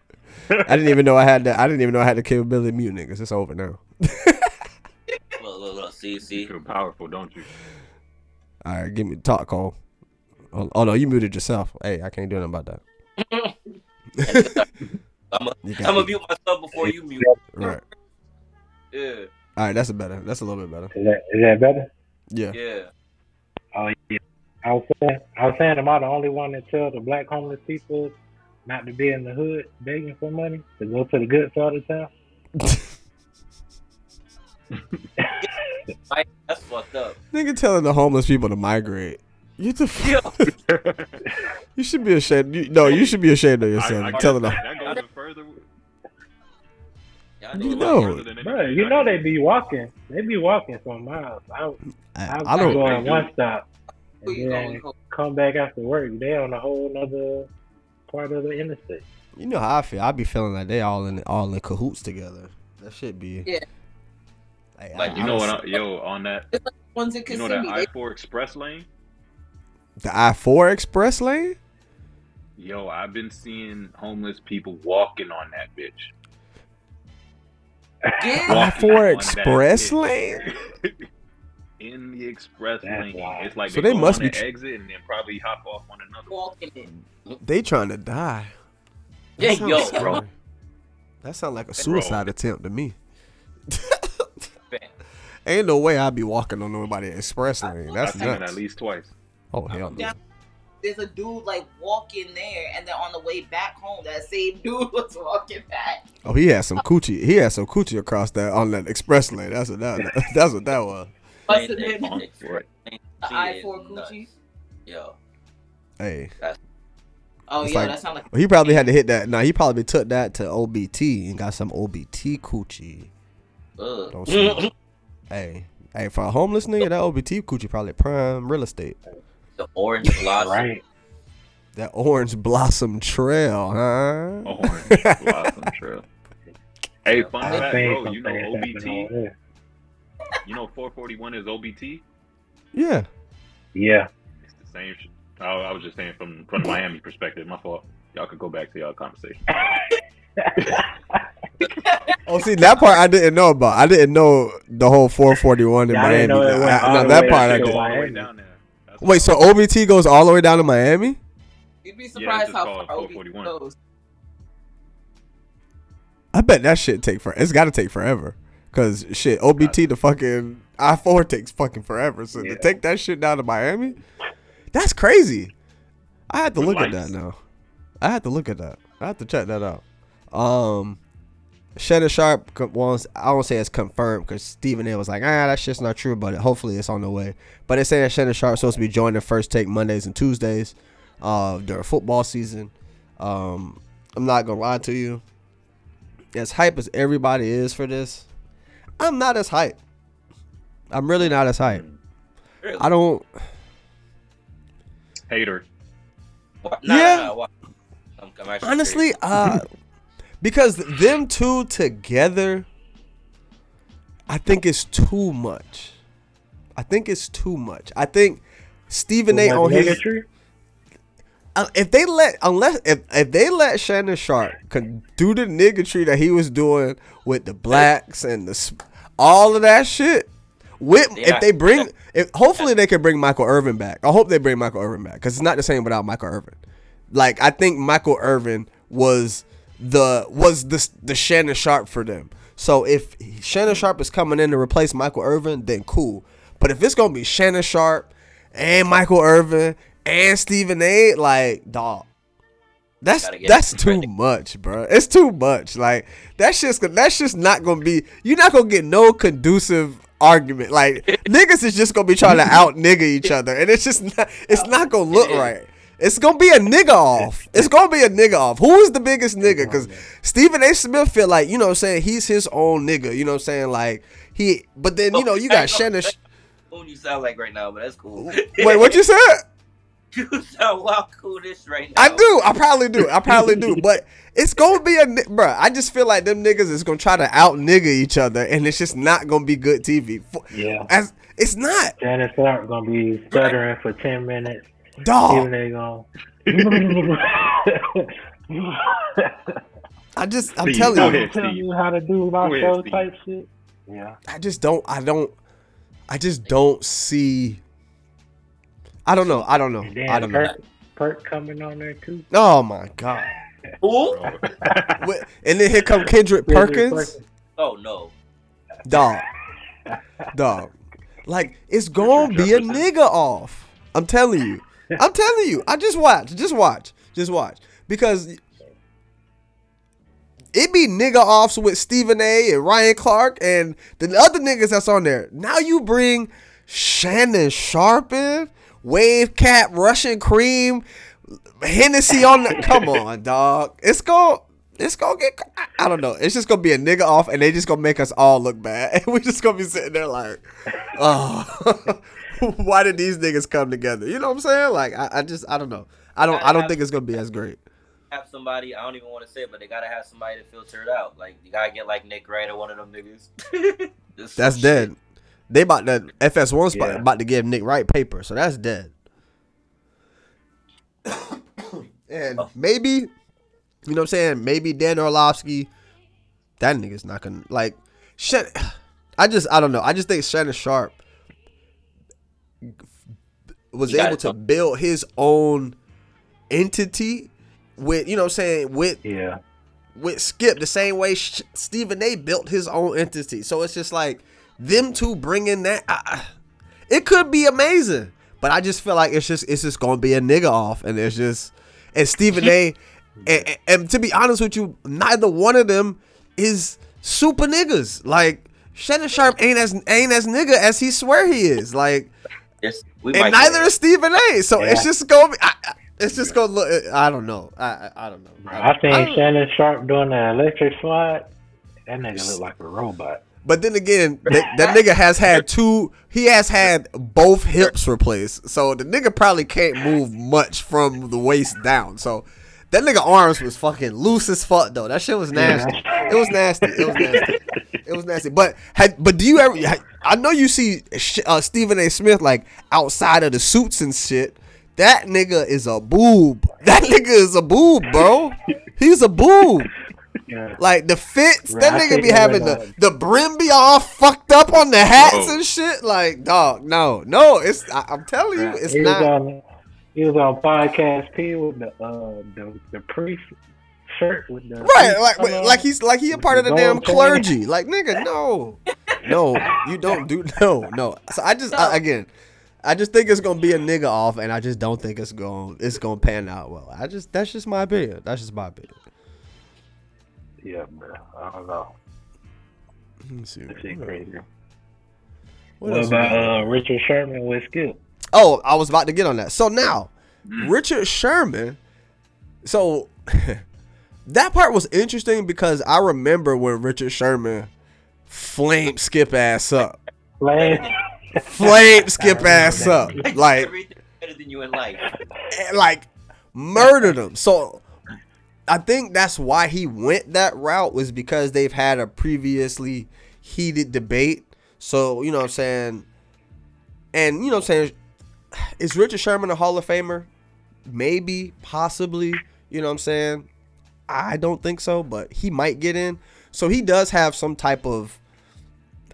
didn't even know I had that. I didn't even know I had the capability to mute niggas. It's over now. look, look, look, see, You see. feel powerful, don't you? All right, give me talk, Cole. Oh, oh no, you muted yourself. Hey, I can't do nothing about that. I'm gonna You gonna mute myself before you mute. right. Yeah, All right, that's a better. That's a little bit better. is that is that better? Yeah. yeah. Oh yeah. I was saying, I was saying, am I the only one that tell the black homeless people not to be in the hood begging for money to go to the good side of town? Like, that's fucked up. Nigga telling the homeless people to migrate. You the f- You should be ashamed. You, no, you should be ashamed of yourself. I, I telling them. that goes further. Y'all You know. further than Bro, you know they be walking. They be walking for miles. I, I, I, I don't. go on one stop and then going come back after work. They on a whole other part of the interstate. You know how I feel. I be feeling like they all in all in cahoots together. That should be. Yeah. Like, Like, I- You I know what? see- I, yo, on that, Ones in you know that I four express lane. the I four express lane. Yo, I've been seeing homeless people walking on that bitch. Yeah. I Walking four on that express lane. In the express That's lane, wild. it's like So they, they must on be the tr- exit and then probably hop off on another. one. Walking it. They trying to die. Yeah, yo, scary. bro. That sounds like a suicide attempt to me. Ain't no way I'd be walking on nobody express lane. That's I've seen it nuts. at least twice. Oh hell no. Yeah. There's a dude like walking there, and then on the way back home, that same dude was walking back. Oh, he had some coochie. He had some coochie across that on that express lane. That's what that. That's what that was. Busted in the. I four Gucci. Yo, Hey, Oh It's yeah, like- that sounds like well, he probably had to hit that. No, he probably took that to OBT and got some OBT coochie. ugh. Don't see. hey, hey, for a homeless nigga, that OBT coochie probably prime real estate. The orange blossom. Right. That orange blossom trail, huh? Orange Blossom Trail. Hey, fun I fact, bro. You know OBT. You know 441 is OBT. yeah. Yeah. It's the same. Sh- I, I was just saying from from Miami perspective. My fault. Y'all could go back to y'all conversation. Oh, see that part I didn't know about. I didn't know the whole 441 in Yeah, I didn't Miami. know it I- all no, the that way part I to Wait, so OBT goes all the way down to Miami? you'd be surprised just how far OB 441. goes. I bet that shit take for. It's got to take forever. Cause shit, OBT the fucking I four takes fucking forever. So Yeah. to take that shit down to Miami, that's crazy. I had to With look at that now. I had to look at that. I had to check that out. Um, Shannon Sharpe wants. I won't say it's confirmed because Stephen A was like, ah, that shit's not true, but hopefully it's on the way. But they're saying Shannon Sharpe's supposed to be joining First Take Mondays and Tuesdays, uh, during football season. Um, I'm not gonna lie to you. As hype as everybody is for this, I'm not as hype. I'm really not as hype. Really? I don't. Hater. Nah, Yeah. nah, nah? I'm, I'm honestly uh because them two together i think it's too much. I think it's too much. I think stephen a on his uh, if they let unless if, if they let shannon sharpe can do the niggatry that he was doing with the blacks and the s- all of that shit with Yeah. if they bring if hopefully they can bring michael irvin back. I hope they bring michael irvin back because it's not the same without michael irvin. Like I think Michael Irvin was the was the the Shannon Sharpe for them. So if Shannon Sharpe is coming in to replace Michael Irvin, then cool. But if it's gonna be Shannon Sharpe and Michael Irvin and Stephen A, like dog, that's that's too much, bro. It's too much. Like that's just that's just not gonna be. You're not gonna get no conducive argument. Like niggas is just gonna be trying to out nigga each other, and it's just not. It's not gonna look right. It's gonna be a nigga off. It's gonna be a nigga off. Who is the biggest nigga? Because Stephen A. Smith feel like you know what I'm saying he's his own nigga. You know what I'm saying like he. But then you know you got Shannon. Sh- Who you sound like right now, but that's cool. Wait, what you said? you sound wild coolish right now. I do. I probably do. I probably do. But it's gonna be a ni- bruh. I just feel like them niggas is gonna try to out nigga each other, and it's just not gonna be good TV. Yeah. As it's not, Janice Clark gonna be stuttering for ten minutes. Dog. Even they gonna. I just, I'm Steve, telling you, ahead. tell you how to do my Go ahead, show Steve. type shit. Yeah. I just don't, I don't, I just don't see. I don't know. I don't know. And then I don't know. Perk, Perk coming on there too. Oh my god. Who? And then here come Kendrick Perkins. Oh no. Dog. Dog. Like, it's gonna be a nigga off. I'm telling you. I'm telling you. I just watch. Just watch. Just watch. Because it be nigga offs with Stephen A. and Ryan Clark and the other niggas that's on there. Now you bring Shannon Sharpe in, Wave Cap, Russian Cream, Hennessy on the. Come on, dog. It's going It's gonna get. I don't know. It's just gonna be a nigga off, and they just gonna make us all look bad, and we just gonna be sitting there like, oh, why did these niggas come together? You know what I'm saying? Like, I, I just, I don't know. I don't, I don't think it's gonna be as great. Have somebody. I don't even want to say it, but they gotta have somebody to filter it out. Like you gotta get like Nick Wright or one of them niggas. That's shit. dead. They about to FS1 spot Yeah. about to give Nick Wright paper, so that's dead. and oh. maybe, you know what I'm saying? Maybe Dan Orlovsky, that nigga's not gonna like. Shit. I just, I don't know. I just think Shannon Sharpe was able to talk- build his own entity with, you know what I'm saying, with Yeah. with Skip the same way Sh- Stephen A. built his own entity. So it's just like them two bringing that. I, I- it could be amazing, but I just feel like it's just it's just gonna be a nigga off, and it's just and Stephen A. And, and, and to be honest with you, neither one of them is super niggas. Like Shannon Sharpe ain't as ain't as nigga as he swear he is. Like Yes, we and might neither is Stephen A. So it's just gonna be. I, I- it's just gonna look. I don't know. I I, I don't know. I think don't- Shannon Sharpe doing the electric slide. That nigga look like a robot. But then again, that, that nigga has had two. He has had both hips replaced, so the nigga probably can't move much from the waist down. So that nigga arms was fucking loose as fuck though. That shit was nasty. It was nasty. It was nasty. It was nasty. But had, but do you ever? I know you see uh, Stephen A. Smith like outside of the suits and shit. That nigga is a boob. That nigga is a boob, bro. He's a boob. Yeah. Like the fits, Right, that I nigga be having was, the uh, the brim be all fucked up on the hats Bro. and shit. Like, dog, no, no, it's I, I'm telling you, it's he not. on he was on podcast P with the uh the the priest shirt with the Right, like priest like he's like he a with part of the the damn gold chain. clergy. Like, nigga, no, no, you don't do no, no. So I just I, again, I just think it's gonna be a nigga off, and I just don't think it's gonna it's gonna pan out well. I just that's just my opinion. That's just my opinion. Yeah, bro. I don't know. Let me see. That shit What- crazy. what What, about uh, Richard Sherman with Skip? Oh, I was about to get on that. So now, mm. Richard Sherman. So that part was interesting because I remember when Richard Sherman flamed Skip ass up. Flame. Flamed Skip ass up. Like better than you in life. Eh, like murdered him. So I think that's why he went that route was because they've had a previously heated debate. So, you know what I'm saying? And you know what I'm saying? Is Richard Sherman a Hall of Famer? Maybe, possibly. You know what I'm saying? I don't think so, but he might get in. So he does have some type of,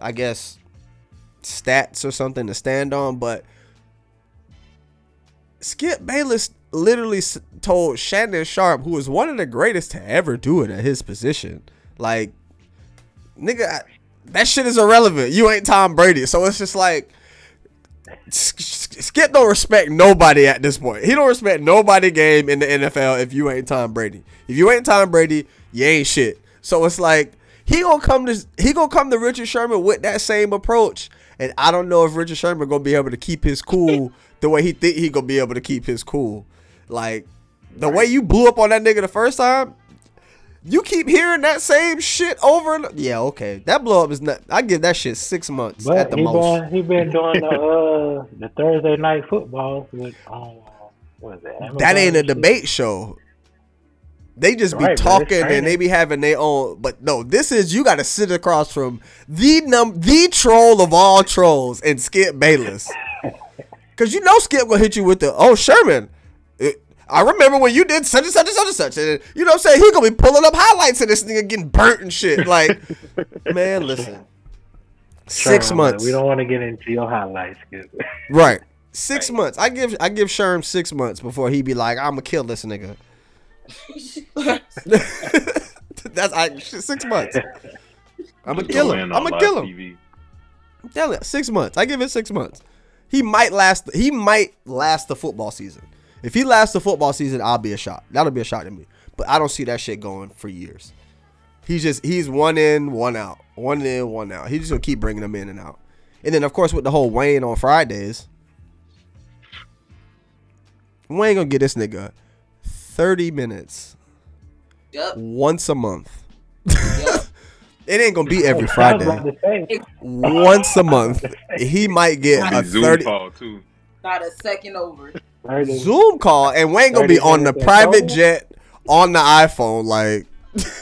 I guess, stats or something to stand on. But Skip Bayless literally told Shannon Sharpe, who is one of the greatest to ever do it at his position, like, nigga, that shit is irrelevant. You ain't Tom Brady. So it's just like, Skip don't respect nobody at this point. He don't respect nobody game in the NFL if you ain't Tom Brady. If you ain't Tom Brady, you ain't shit. So it's like he gonna come to he gonna come to Richard Sherman with that same approach, and I don't know if Richard Sherman gonna be able to keep his cool the way he think he gonna be able to keep his cool. Like the way you blew up on that nigga the first time, you keep hearing that same shit over and yeah, okay. That blow up is not. I give that shit six months but at the he most. been he been doing the uh the Thursday night football with um what is? Amazon That ain't a shit? debate show. They just be Right, but talking and they be having their own. But no, this is you got to sit across from the num the troll of all trolls and Skip Bayless, because you know Skip gonna hit you with the oh Sherman. it- I remember when you did such and such and such and such, and you know what I'm saying he gonna be pulling up highlights of this nigga getting burnt and shit. Like, man, listen, six Sherman, months, We don't want to get into your highlights. Right? Six months. I give I give Sherm six months before he be like, I'm gonna kill this nigga. That's I six months. I'm gonna kill him. I'ma kill him. Telling you, six months. I give it six months. He might last. He might last the football season. If he lasts the football season, I'll be a shot. That'll be a shot to me. But I don't see that shit going for years. He's just he's one in, one out, one in, one out. He's just gonna keep bringing them in and out. And then of course with the whole Wayne on Fridays, Wayne gonna get this nigga thirty minutes Yep. once a month. Yep. It ain't gonna be every Friday. about to say, Once a month, he might get a Be Zoom thirty call too. Not a second over. Thursday- Zoom call, and Wayne gonna be on the private total? jet on the iPhone. Like,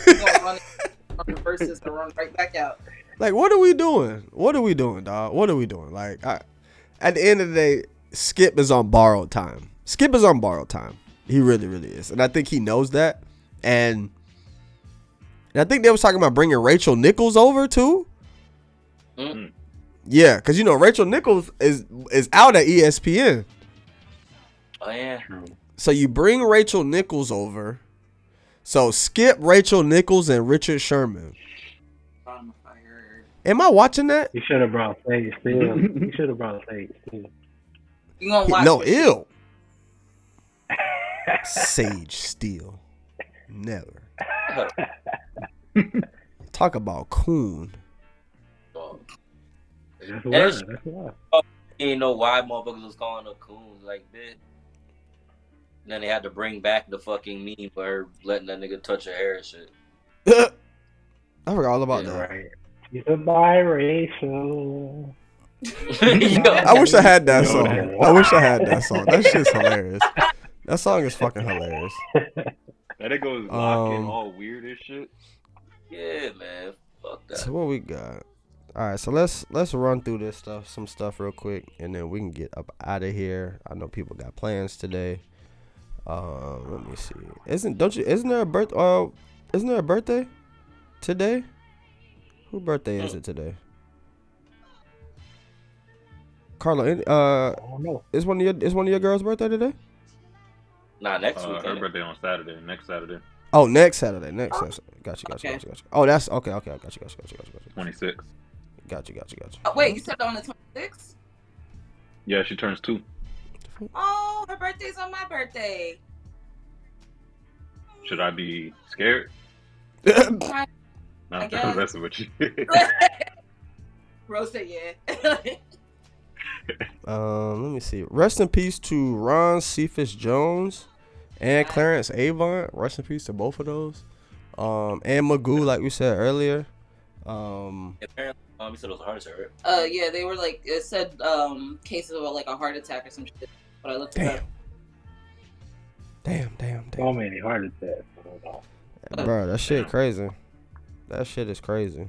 We're gonna run it versus to run right back out. like what are we doing? What are we doing, dog? What are we doing? Like, I, at the end of the day, Skip is on borrowed time. Skip is on borrowed time. He really, really is, and I think he knows that. And, and I think they was talking about bringing Rachel Nichols over too. Mm. Yeah, because you know Rachel Nichols is is out at ESPN. Oh yeah. So you bring Rachel Nichols over. So skip Rachel Nichols and Richard Sherman. Bottom of fire. Am I watching that? You should have brought Sage Steele. you should have brought Sage Steele. You gonna watch no, it? ill. Sage Steele. Never. Talk about coon. That's That's- why. That's why. You didn't know why motherfuckers was calling her coons like that. Then they had to bring back the fucking meme for her letting that nigga touch her hair and shit. I forgot all about Yeah, that. Right. She's a biracial. Yo, I wish I had that song. I wish I had that song. That shit's hilarious. That song is fucking hilarious. That it goes locking Um, all weird as shit. yeah, man. Fuck that. So what we got? All right, so let's let's run through this stuff, some stuff real quick, and then we can get up out of here. I know people got plans today. Um, let me see. Isn't don't you? Isn't there a birth? Uh, isn't there a birthday today? Who birthday is it today? Carla, any- uh, I don't know. is one of your is one of your girls' birthday today? Nah, next Uh, week. her birthday on Saturday. Next Saturday, Oh, next Saturday. Next Saturday. Gotcha, gotcha, Okay. gotcha, gotcha. Oh, that's okay. Okay, I got you, got you, got you, got you, got you. twenty six. Gotcha, gotcha, gotcha. Oh, wait, you said on the 26th? Yeah, she turns two. Oh, her birthday's on my birthday. Should I be scared? I I'm guess. messing with you. Rose said yeah. Um, let me see. Rest in peace to Ron Cephas Jones and Clarence Avant. Rest in peace to both of those. Um, and Magoo, like we said earlier. Um, Apparently, um, you said it was a heart attack, right? uh, yeah, they were like it said um cases of like a heart attack or some shit. But I looked it damn, up. damn, damn, So damn, many heart attacks. Hold on. bro. That shit crazy. That shit is crazy.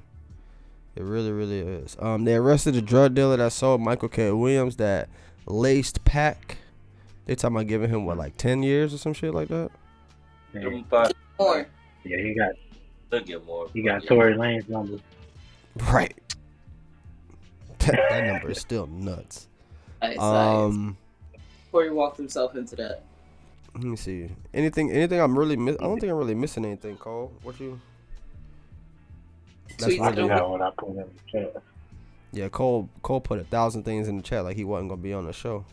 It really, really is. Um, they arrested the drug dealer that sold Michael K. Williams that laced pack. They talking about giving him what, like ten years or some shit like that. Yeah, Give him five. Or yeah, he got They'll get more. he got Yeah. Tory Lanez number. Right. That, that number is still nuts. nice, nice. Um, before he walked himself into that. let me see. Anything? Anything? I'm really miss. I don't think I'm really missing anything. Cole, what you? That's Tweets I really don't- forgot what I put in the chat. yeah. Cole Cole put a thousand things in the chat like he wasn't gonna be on the show.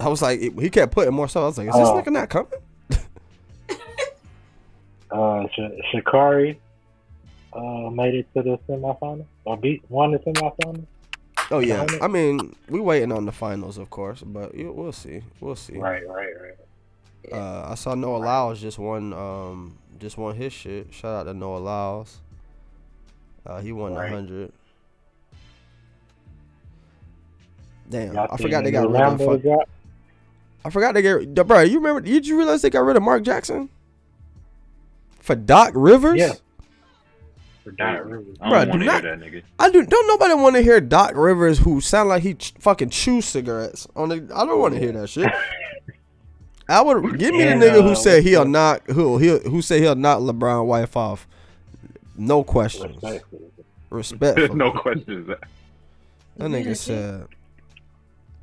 I was like, he kept putting more stuff. I was like, is this Oh. nigga not coming? Uh, Sh- Sha'Carri uh, made it to the semifinal or beat won the semifinal. Oh yeah. I mean, we waiting on the finals, of course, but we'll see. We'll see. Right, right, right. Uh, I saw Noah Lyles just won. Um, just won his shit. Shout out to Noah Lyles. Uh, he won Right. hundred. Damn, Y'all I forgot the they got rid of. Fuck? I forgot they get. Bro, you remember? Did you realize they got rid of Mark Jackson for Doc Rivers? Yeah. For Doc Rivers. I don't want do to not- hear that nigga. I do. Don't nobody want to hear Doc Rivers who sound like he ch- fucking chews cigarettes on the. I don't want to hear that shit. I would give me the And, nigga who uh, said he'll the- knock who he who said he'll knock LeBron wife off. No questions. Respectfully. Respectful. no questions. That nigga said.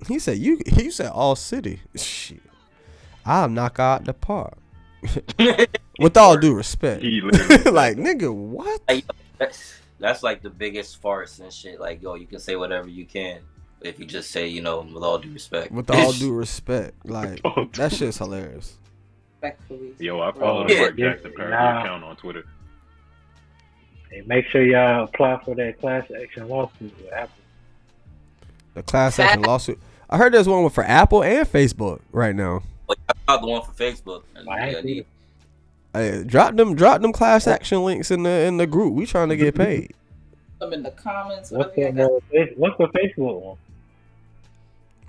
He said you. He said all city. Shit. I'll knock out the park. With all due respect. He literally said like nigga, what? Like, that's, that's like the biggest farce and shit. Like, yo, you can say whatever you can if you just say, you know, with all due respect. With all due respect, like that shit's hilarious. Respectfully. Yo, I follow Yeah. Mark Jackson parody Nah. account on Twitter. Hey, make sure y'all apply for that class action lawsuit with Apple. The class action lawsuit. I heard there's one for Apple and Facebook right now. But I got the one for Facebook. And, I ain't yeah, seen it. Hey, drop them, drop them class action links in the in the group. We trying to get paid. I'm in the comments. What's the, got. uh, what's the Facebook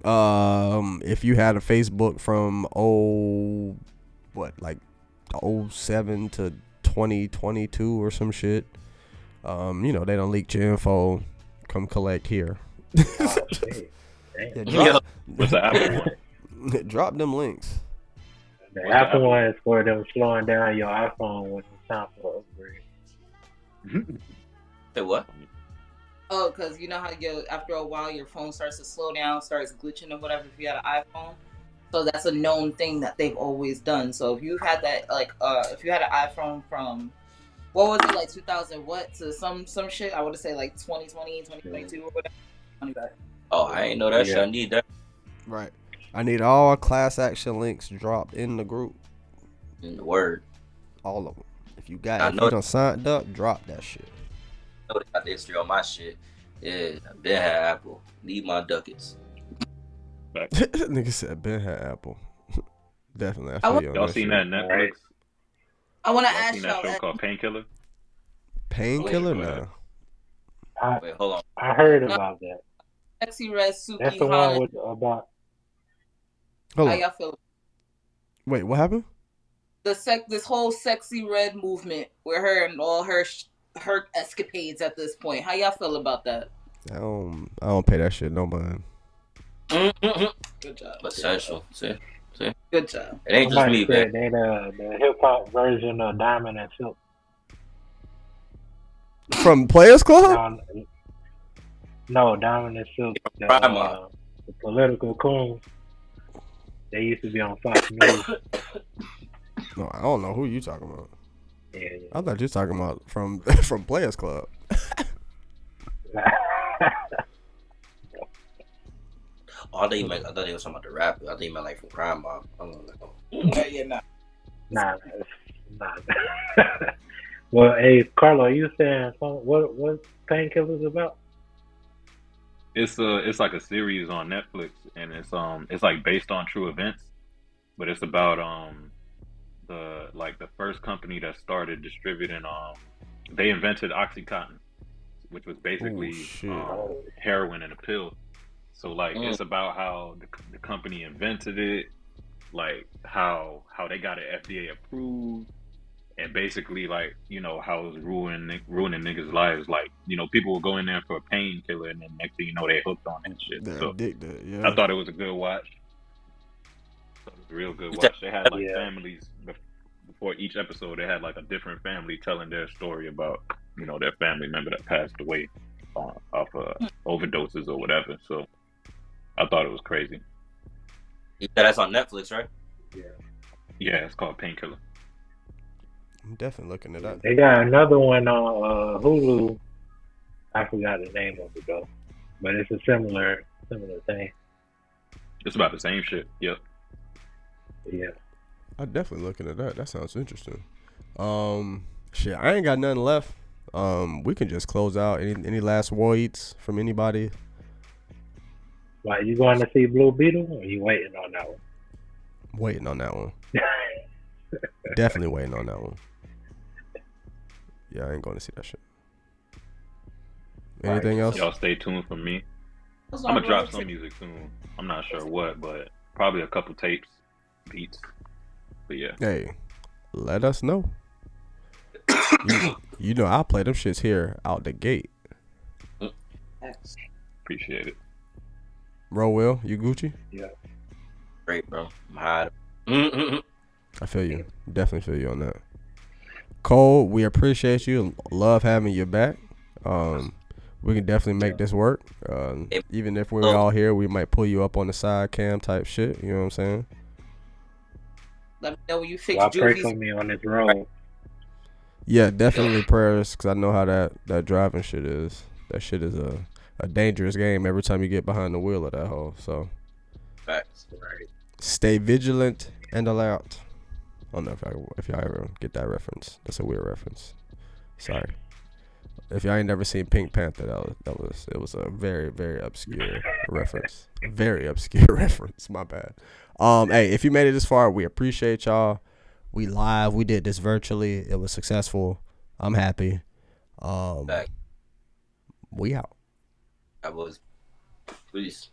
one? Um, if you had a Facebook from oh, what like oh seven to twenty twenty two or some shit, um, you know they don't leak your info. Come collect here. Oh, shit. Damn. Yeah, drop, What's the Apple one? drop them links. The What's Apple the one is for them slowing down your iPhone when it's time for upgrade. Say what? Oh, because you know how you after a while your phone starts to slow down, starts glitching or whatever if you had an iPhone. So that's a known thing that they've always done. So if you had that, like, uh, if you had an iPhone from what was it like 2000 what to some some shit, I would say like 2020, 2022 or whatever. Oh, I ain't know that shit. I need that. Right. I need all class action links dropped in the group. In the word. All of them. If you got, I if know- you done signed up, drop that shit. I know they got the history on my shit. Yeah, I been had Apple. Need my ducats. Nigga said Ben had Apple. Definitely. I I feel wa- you on Y'all that seen that Netflix? I want to ask seen y'all. that show that- called Painkiller? Painkiller Wait. I, Wait, hold on. I heard about that. Sexyy Red Suki That's the one with about Hold How on. y'all feel? Wait, what happened? The sec, this whole sexy red movement with her and all her sh- her escapades at this point. How y'all feel about that? I don't. I don't pay that shit no mind. Good job. Essential. See? See? Good job. It ain't just somebody me, said man. they the the hip hop version of Diamond and Silk. From Players Club? No, no, Diamond and Silk. The, Prime uh, the political coons. They used to be on Fox News. No, I don't know who you talking about. Yeah, I thought you talking about from from Players Club. yeah. Oh, I thought you meant, I thought they was talking about the rapper. I thought you meant like from Crime Mob. I don't know. Yeah, yeah, nah. nah, Nah. well, hey, Carlo, you saying some, what what painkillers about? It's a it's like a series on Netflix, and it's um it's like based on true events, but it's about um the like the first company that started distributing um they invented OxyContin, which was basically shit. um, heroin in a pill. So like Mm. it's about how the, the company invented it, like how how they got it FDA approved, and basically like you know how it's ruining ruining niggas' lives. Like you know people will go in there for a painkiller, and then next thing you know they hooked on that shit. They're So addicted. Yeah. I thought it was a good watch. It was a real good watch. They had like Yeah. families before each episode. They had like a different family telling their story about you know their family member that passed away uh, off uh, overdoses or whatever. So I thought it was crazy. You said that's on Netflix, right? Yeah. Yeah, it's called Painkiller. I'm definitely looking it up. They got another one on uh, Hulu. I forgot the name of it though, but it's a similar similar thing. It's about the same shit. Yep. Yeah. I'm definitely looking at that. That sounds interesting. Um, shit, I ain't got nothing left. Um, we can just close out. Any any last words from anybody? Like you going to see Blue Beetle, or you waiting on that one? Waiting on that one. Definitely waiting on that one. Yeah, I ain't going to see that shit. Anything else? Y'all stay tuned for me. I'm gonna drop some music soon. I'm not sure what, but probably a couple tapes, beats. But yeah, Hey, let us know. you, you know, I'll play them shits here out the gate. appreciate it. Bro, Will, you Gucci? Yeah. Great, bro. I'm high. Mm-mm-mm. I feel you. Definitely feel you on that. Cole, we appreciate you. Love having you back. Um, we can definitely make this work. Um, Hey, even if we're oh. all here, we might pull you up on the side cam type shit. You know what I'm saying? Let me know when you fix Y'all pray for me on this road. Yeah, definitely prayers because I know how that that driving shit is. That shit is a a dangerous game every time you get behind the wheel of that hole. So Facts. Right. stay vigilant and alert. I don't know if y'all, if y'all ever get that reference. That's a weird reference. Sorry. If y'all ain't never seen Pink Panther, that was, that was it was a very very obscure reference. Very obscure reference. My bad. Um, hey, if you made it this far, we appreciate y'all. We live. We did this virtually. It was successful. I'm happy. Um, we out. I was. Please.